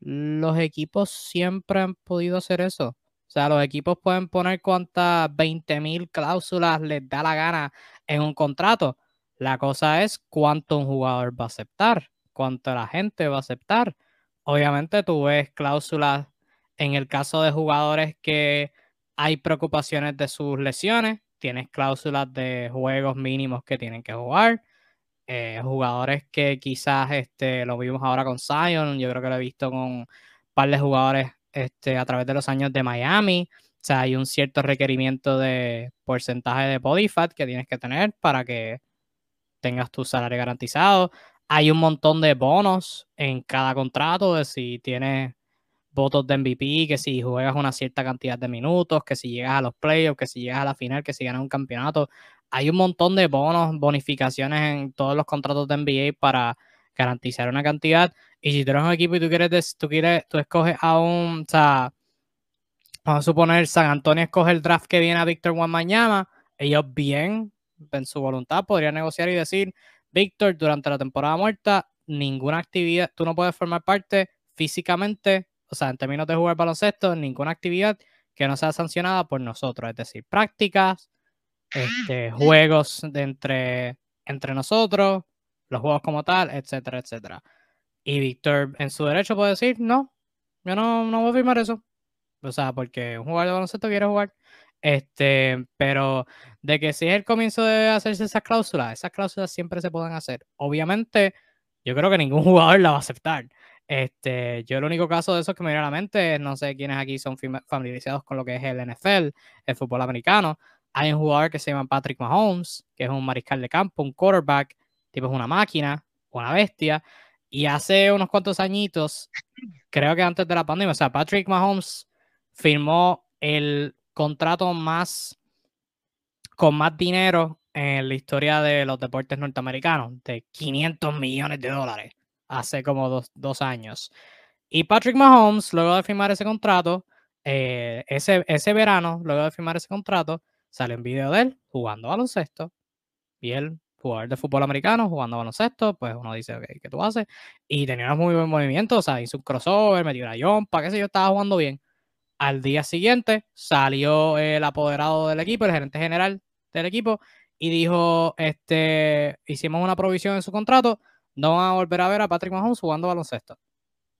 los equipos siempre han podido hacer eso. O sea, los equipos pueden poner cuantas 20.000 cláusulas les da la gana en un contrato. La cosa es cuánto un jugador va a aceptar cuánto la gente va a aceptar. Obviamente tú ves cláusulas en el caso de jugadores que hay preocupaciones de sus lesiones, tienes cláusulas de juegos mínimos que tienen que jugar. Eh, jugadores que quizás este, lo vimos ahora con Zion, yo creo que lo he visto con un par de jugadores este, a través de los años de Miami. O sea, hay un cierto requerimiento de porcentaje de body fat que tienes que tener para que tengas tu salario garantizado. Hay un montón de bonos en cada contrato de si tienes votos de MVP, que si juegas una cierta cantidad de minutos, que si llegas a los playoffs, que si llegas a la final, que si ganas un campeonato. Hay un montón de bonos, bonificaciones en todos los contratos de NBA para garantizar una cantidad. Y si tú eres un equipo y tú quieres, tú quieres, tú escoges a un, o sea, vamos a suponer San Antonio escoge el draft que viene a Víctor Juan mañana, ellos bien, en su voluntad, podrían negociar y decir, Víctor, durante la temporada muerta, ninguna actividad, tú no puedes formar parte físicamente, o sea, en términos de jugar baloncesto, ninguna actividad que no sea sancionada por nosotros, es decir, prácticas, este, juegos de entre, entre nosotros, los juegos como tal, etcétera, etcétera. Y Víctor, en su derecho, puede decir, no, yo no, no voy a firmar eso. O sea, porque un jugador de baloncesto quiere jugar. Este, pero de que si es el comienzo de hacerse esas cláusulas, esas cláusulas siempre se pueden hacer. Obviamente, yo creo que ningún jugador la va a aceptar. Este, yo el único caso de eso que me viene a la mente, no sé quiénes aquí son familiarizados con lo que es el NFL, el fútbol americano. Hay un jugador que se llama Patrick Mahomes, que es un mariscal de campo, un quarterback, tipo es una máquina, una bestia. Y hace unos cuantos añitos, creo que antes de la pandemia, o sea, Patrick Mahomes firmó el contrato más con más dinero en la historia de los deportes norteamericanos, de 500 millones de dólares, hace como dos, años. Y Patrick Mahomes, luego de firmar ese contrato, eh, ese, ese verano, luego de firmar ese contrato, sale un video de él jugando baloncesto. Y él, jugador de fútbol americano, jugando baloncesto, pues uno dice, ok, ¿qué tú haces? Y tenía muy buen movimiento, o sea, hizo un crossover, metió una jumpa, qué sé yo, estaba jugando bien. Al día siguiente salió el apoderado del equipo, el gerente general del equipo, y dijo, este, hicimos una provisión en su contrato, no van a volver a ver a Patrick Mahomes jugando baloncesto,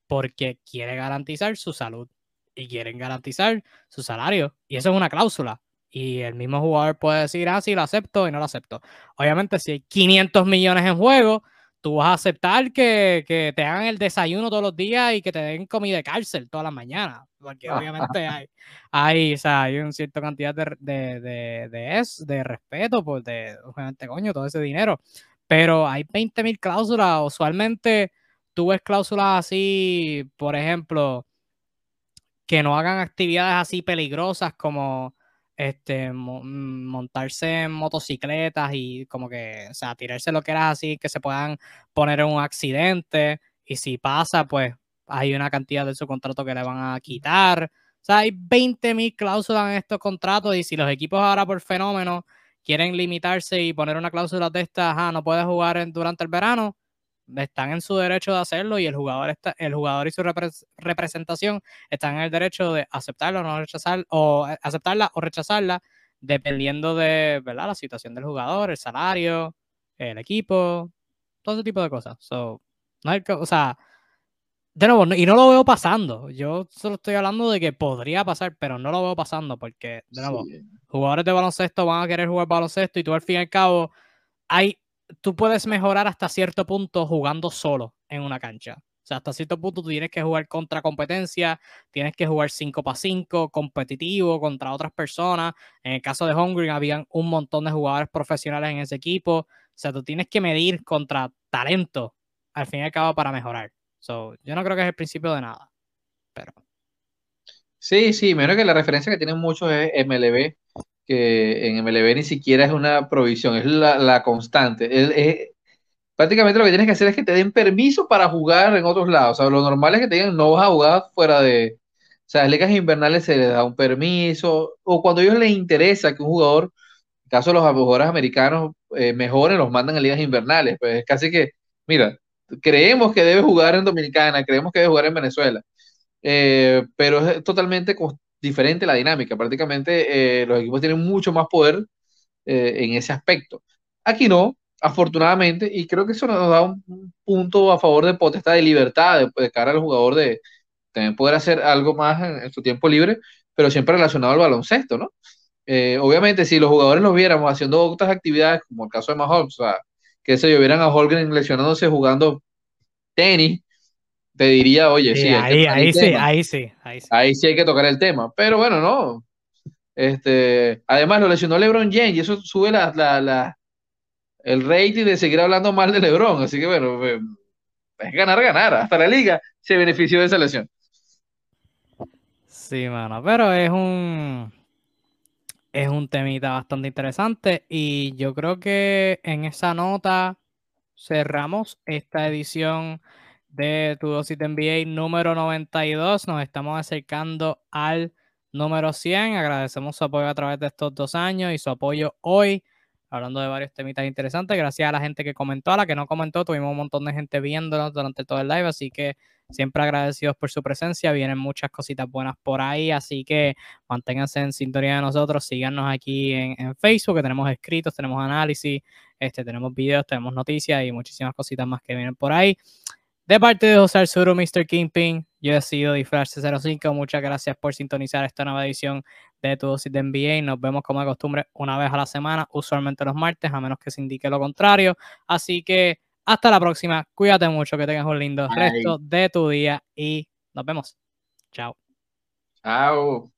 porque quiere garantizar su salud y quieren garantizar su salario, y eso es una cláusula. Y el mismo jugador puede decir, ah, sí, lo acepto y no lo acepto. Obviamente, si hay 500 millones en juego, tú vas a aceptar que, que, te hagan el desayuno todos los días y que te den comida de cárcel todas las mañanas, porque obviamente hay, hay, o sea, hay una cierta cantidad de, de, de, de, de respeto, por de, obviamente, coño, todo ese dinero, pero hay 20 mil cláusulas, usualmente tú ves cláusulas así, por ejemplo, que no hagan actividades así peligrosas como este, mm, montarse en motocicletas y como que, o sea, tirarse lo que era así, que se puedan poner en un accidente. Y si pasa, pues hay una cantidad de su contrato que le van a quitar. O sea, hay 20 mil cláusulas en estos contratos y si los equipos ahora por fenómeno quieren limitarse y poner una cláusula de estas, ah, no puedes jugar durante el verano, están en su derecho de hacerlo y el jugador está, el jugador y su representación están en el derecho de aceptarla o no rechazar o eh, aceptarla o rechazarla dependiendo de ¿verdad? la situación del jugador, el salario, el equipo, todo ese tipo de cosas. So, no o sea, de nuevo, y no lo veo pasando. Yo solo estoy hablando de que podría pasar, pero no lo veo pasando porque, de nuevo, jugadores de baloncesto van a querer jugar baloncesto y tú al fin y al cabo hay tú puedes mejorar hasta cierto punto jugando solo en una cancha. O sea, hasta cierto punto tú tienes que jugar contra competencia, tienes que jugar 5 para 5, competitivo contra otras personas. En el caso de Hungry habían un montón de jugadores profesionales en ese equipo. O sea, tú tienes que medir contra talento al fin y al cabo para mejorar. So, yo no creo que es el principio de nada. Pero. Sí, sí, menos que la referencia que tienen muchos es MLB, que en MLB ni siquiera es una provisión, es la, constante. prácticamente lo que tienes que hacer es que te den permiso para jugar en otros lados. O sea, lo normal es que te digan no vas a jugar fuera de. O sea, las ligas invernales se les da un permiso, o cuando a ellos les interesa que un jugador, en caso de los jugadores americanos, eh, mejoren, los mandan a ligas invernales. Pues es casi que, mira, creemos que debe jugar en Dominicana, creemos que debe jugar en Venezuela. Eh, pero es totalmente diferente la dinámica. Prácticamente eh, los equipos tienen mucho más poder eh, en ese aspecto. Aquí no, afortunadamente, y creo que eso nos da un, punto a favor de potestad de libertad de, cara al jugador de también poder hacer algo más en, su tiempo libre, pero siempre relacionado al baloncesto, ¿no? Eh, obviamente, si los jugadores los viéramos haciendo otras actividades, como el caso de Mahomes, o sea, que se vieran a Holgren lesionándose jugando tenis, te diría, oye, sí, ahí, ahí sí, ahí sí, ahí sí. hay que tocar el tema. Pero bueno, no. Este, además lo lesionó LeBron James y eso sube la, la, el rating de seguir hablando mal de LeBron. Así que bueno, eh, es ganar, ganar. Hasta la liga se benefició de esa lesión. Sí, mano, pero es un es un temita bastante interesante y yo creo que en esa nota cerramos esta edición de Tu Dosis de NBA número 92. Nos estamos acercando al número 100. Agradecemos su apoyo a través de estos dos años y su apoyo hoy, hablando de varios temitas interesantes. Gracias a la gente que comentó, a la que no comentó, tuvimos un montón de gente viéndonos durante todo el live, así que siempre agradecidos por su presencia. Vienen muchas cositas buenas por ahí, así que manténganse en sintonía de nosotros. Síganos aquí en, Facebook, que tenemos escritos, tenemos análisis, este, tenemos videos, tenemos noticias y muchísimas cositas más que vienen por ahí. De parte de José Arzuro, Mr. Kingpin, yo he sido Disfraz 05. Muchas gracias por sintonizar esta nueva edición de Tu Dosis de NBA. Nos vemos como de costumbre una vez a la semana, usualmente los martes, a menos que se indique lo contrario. Así que hasta la próxima. Cuídate mucho, que tengas un lindo resto de tu día y nos vemos. Chao. Chao.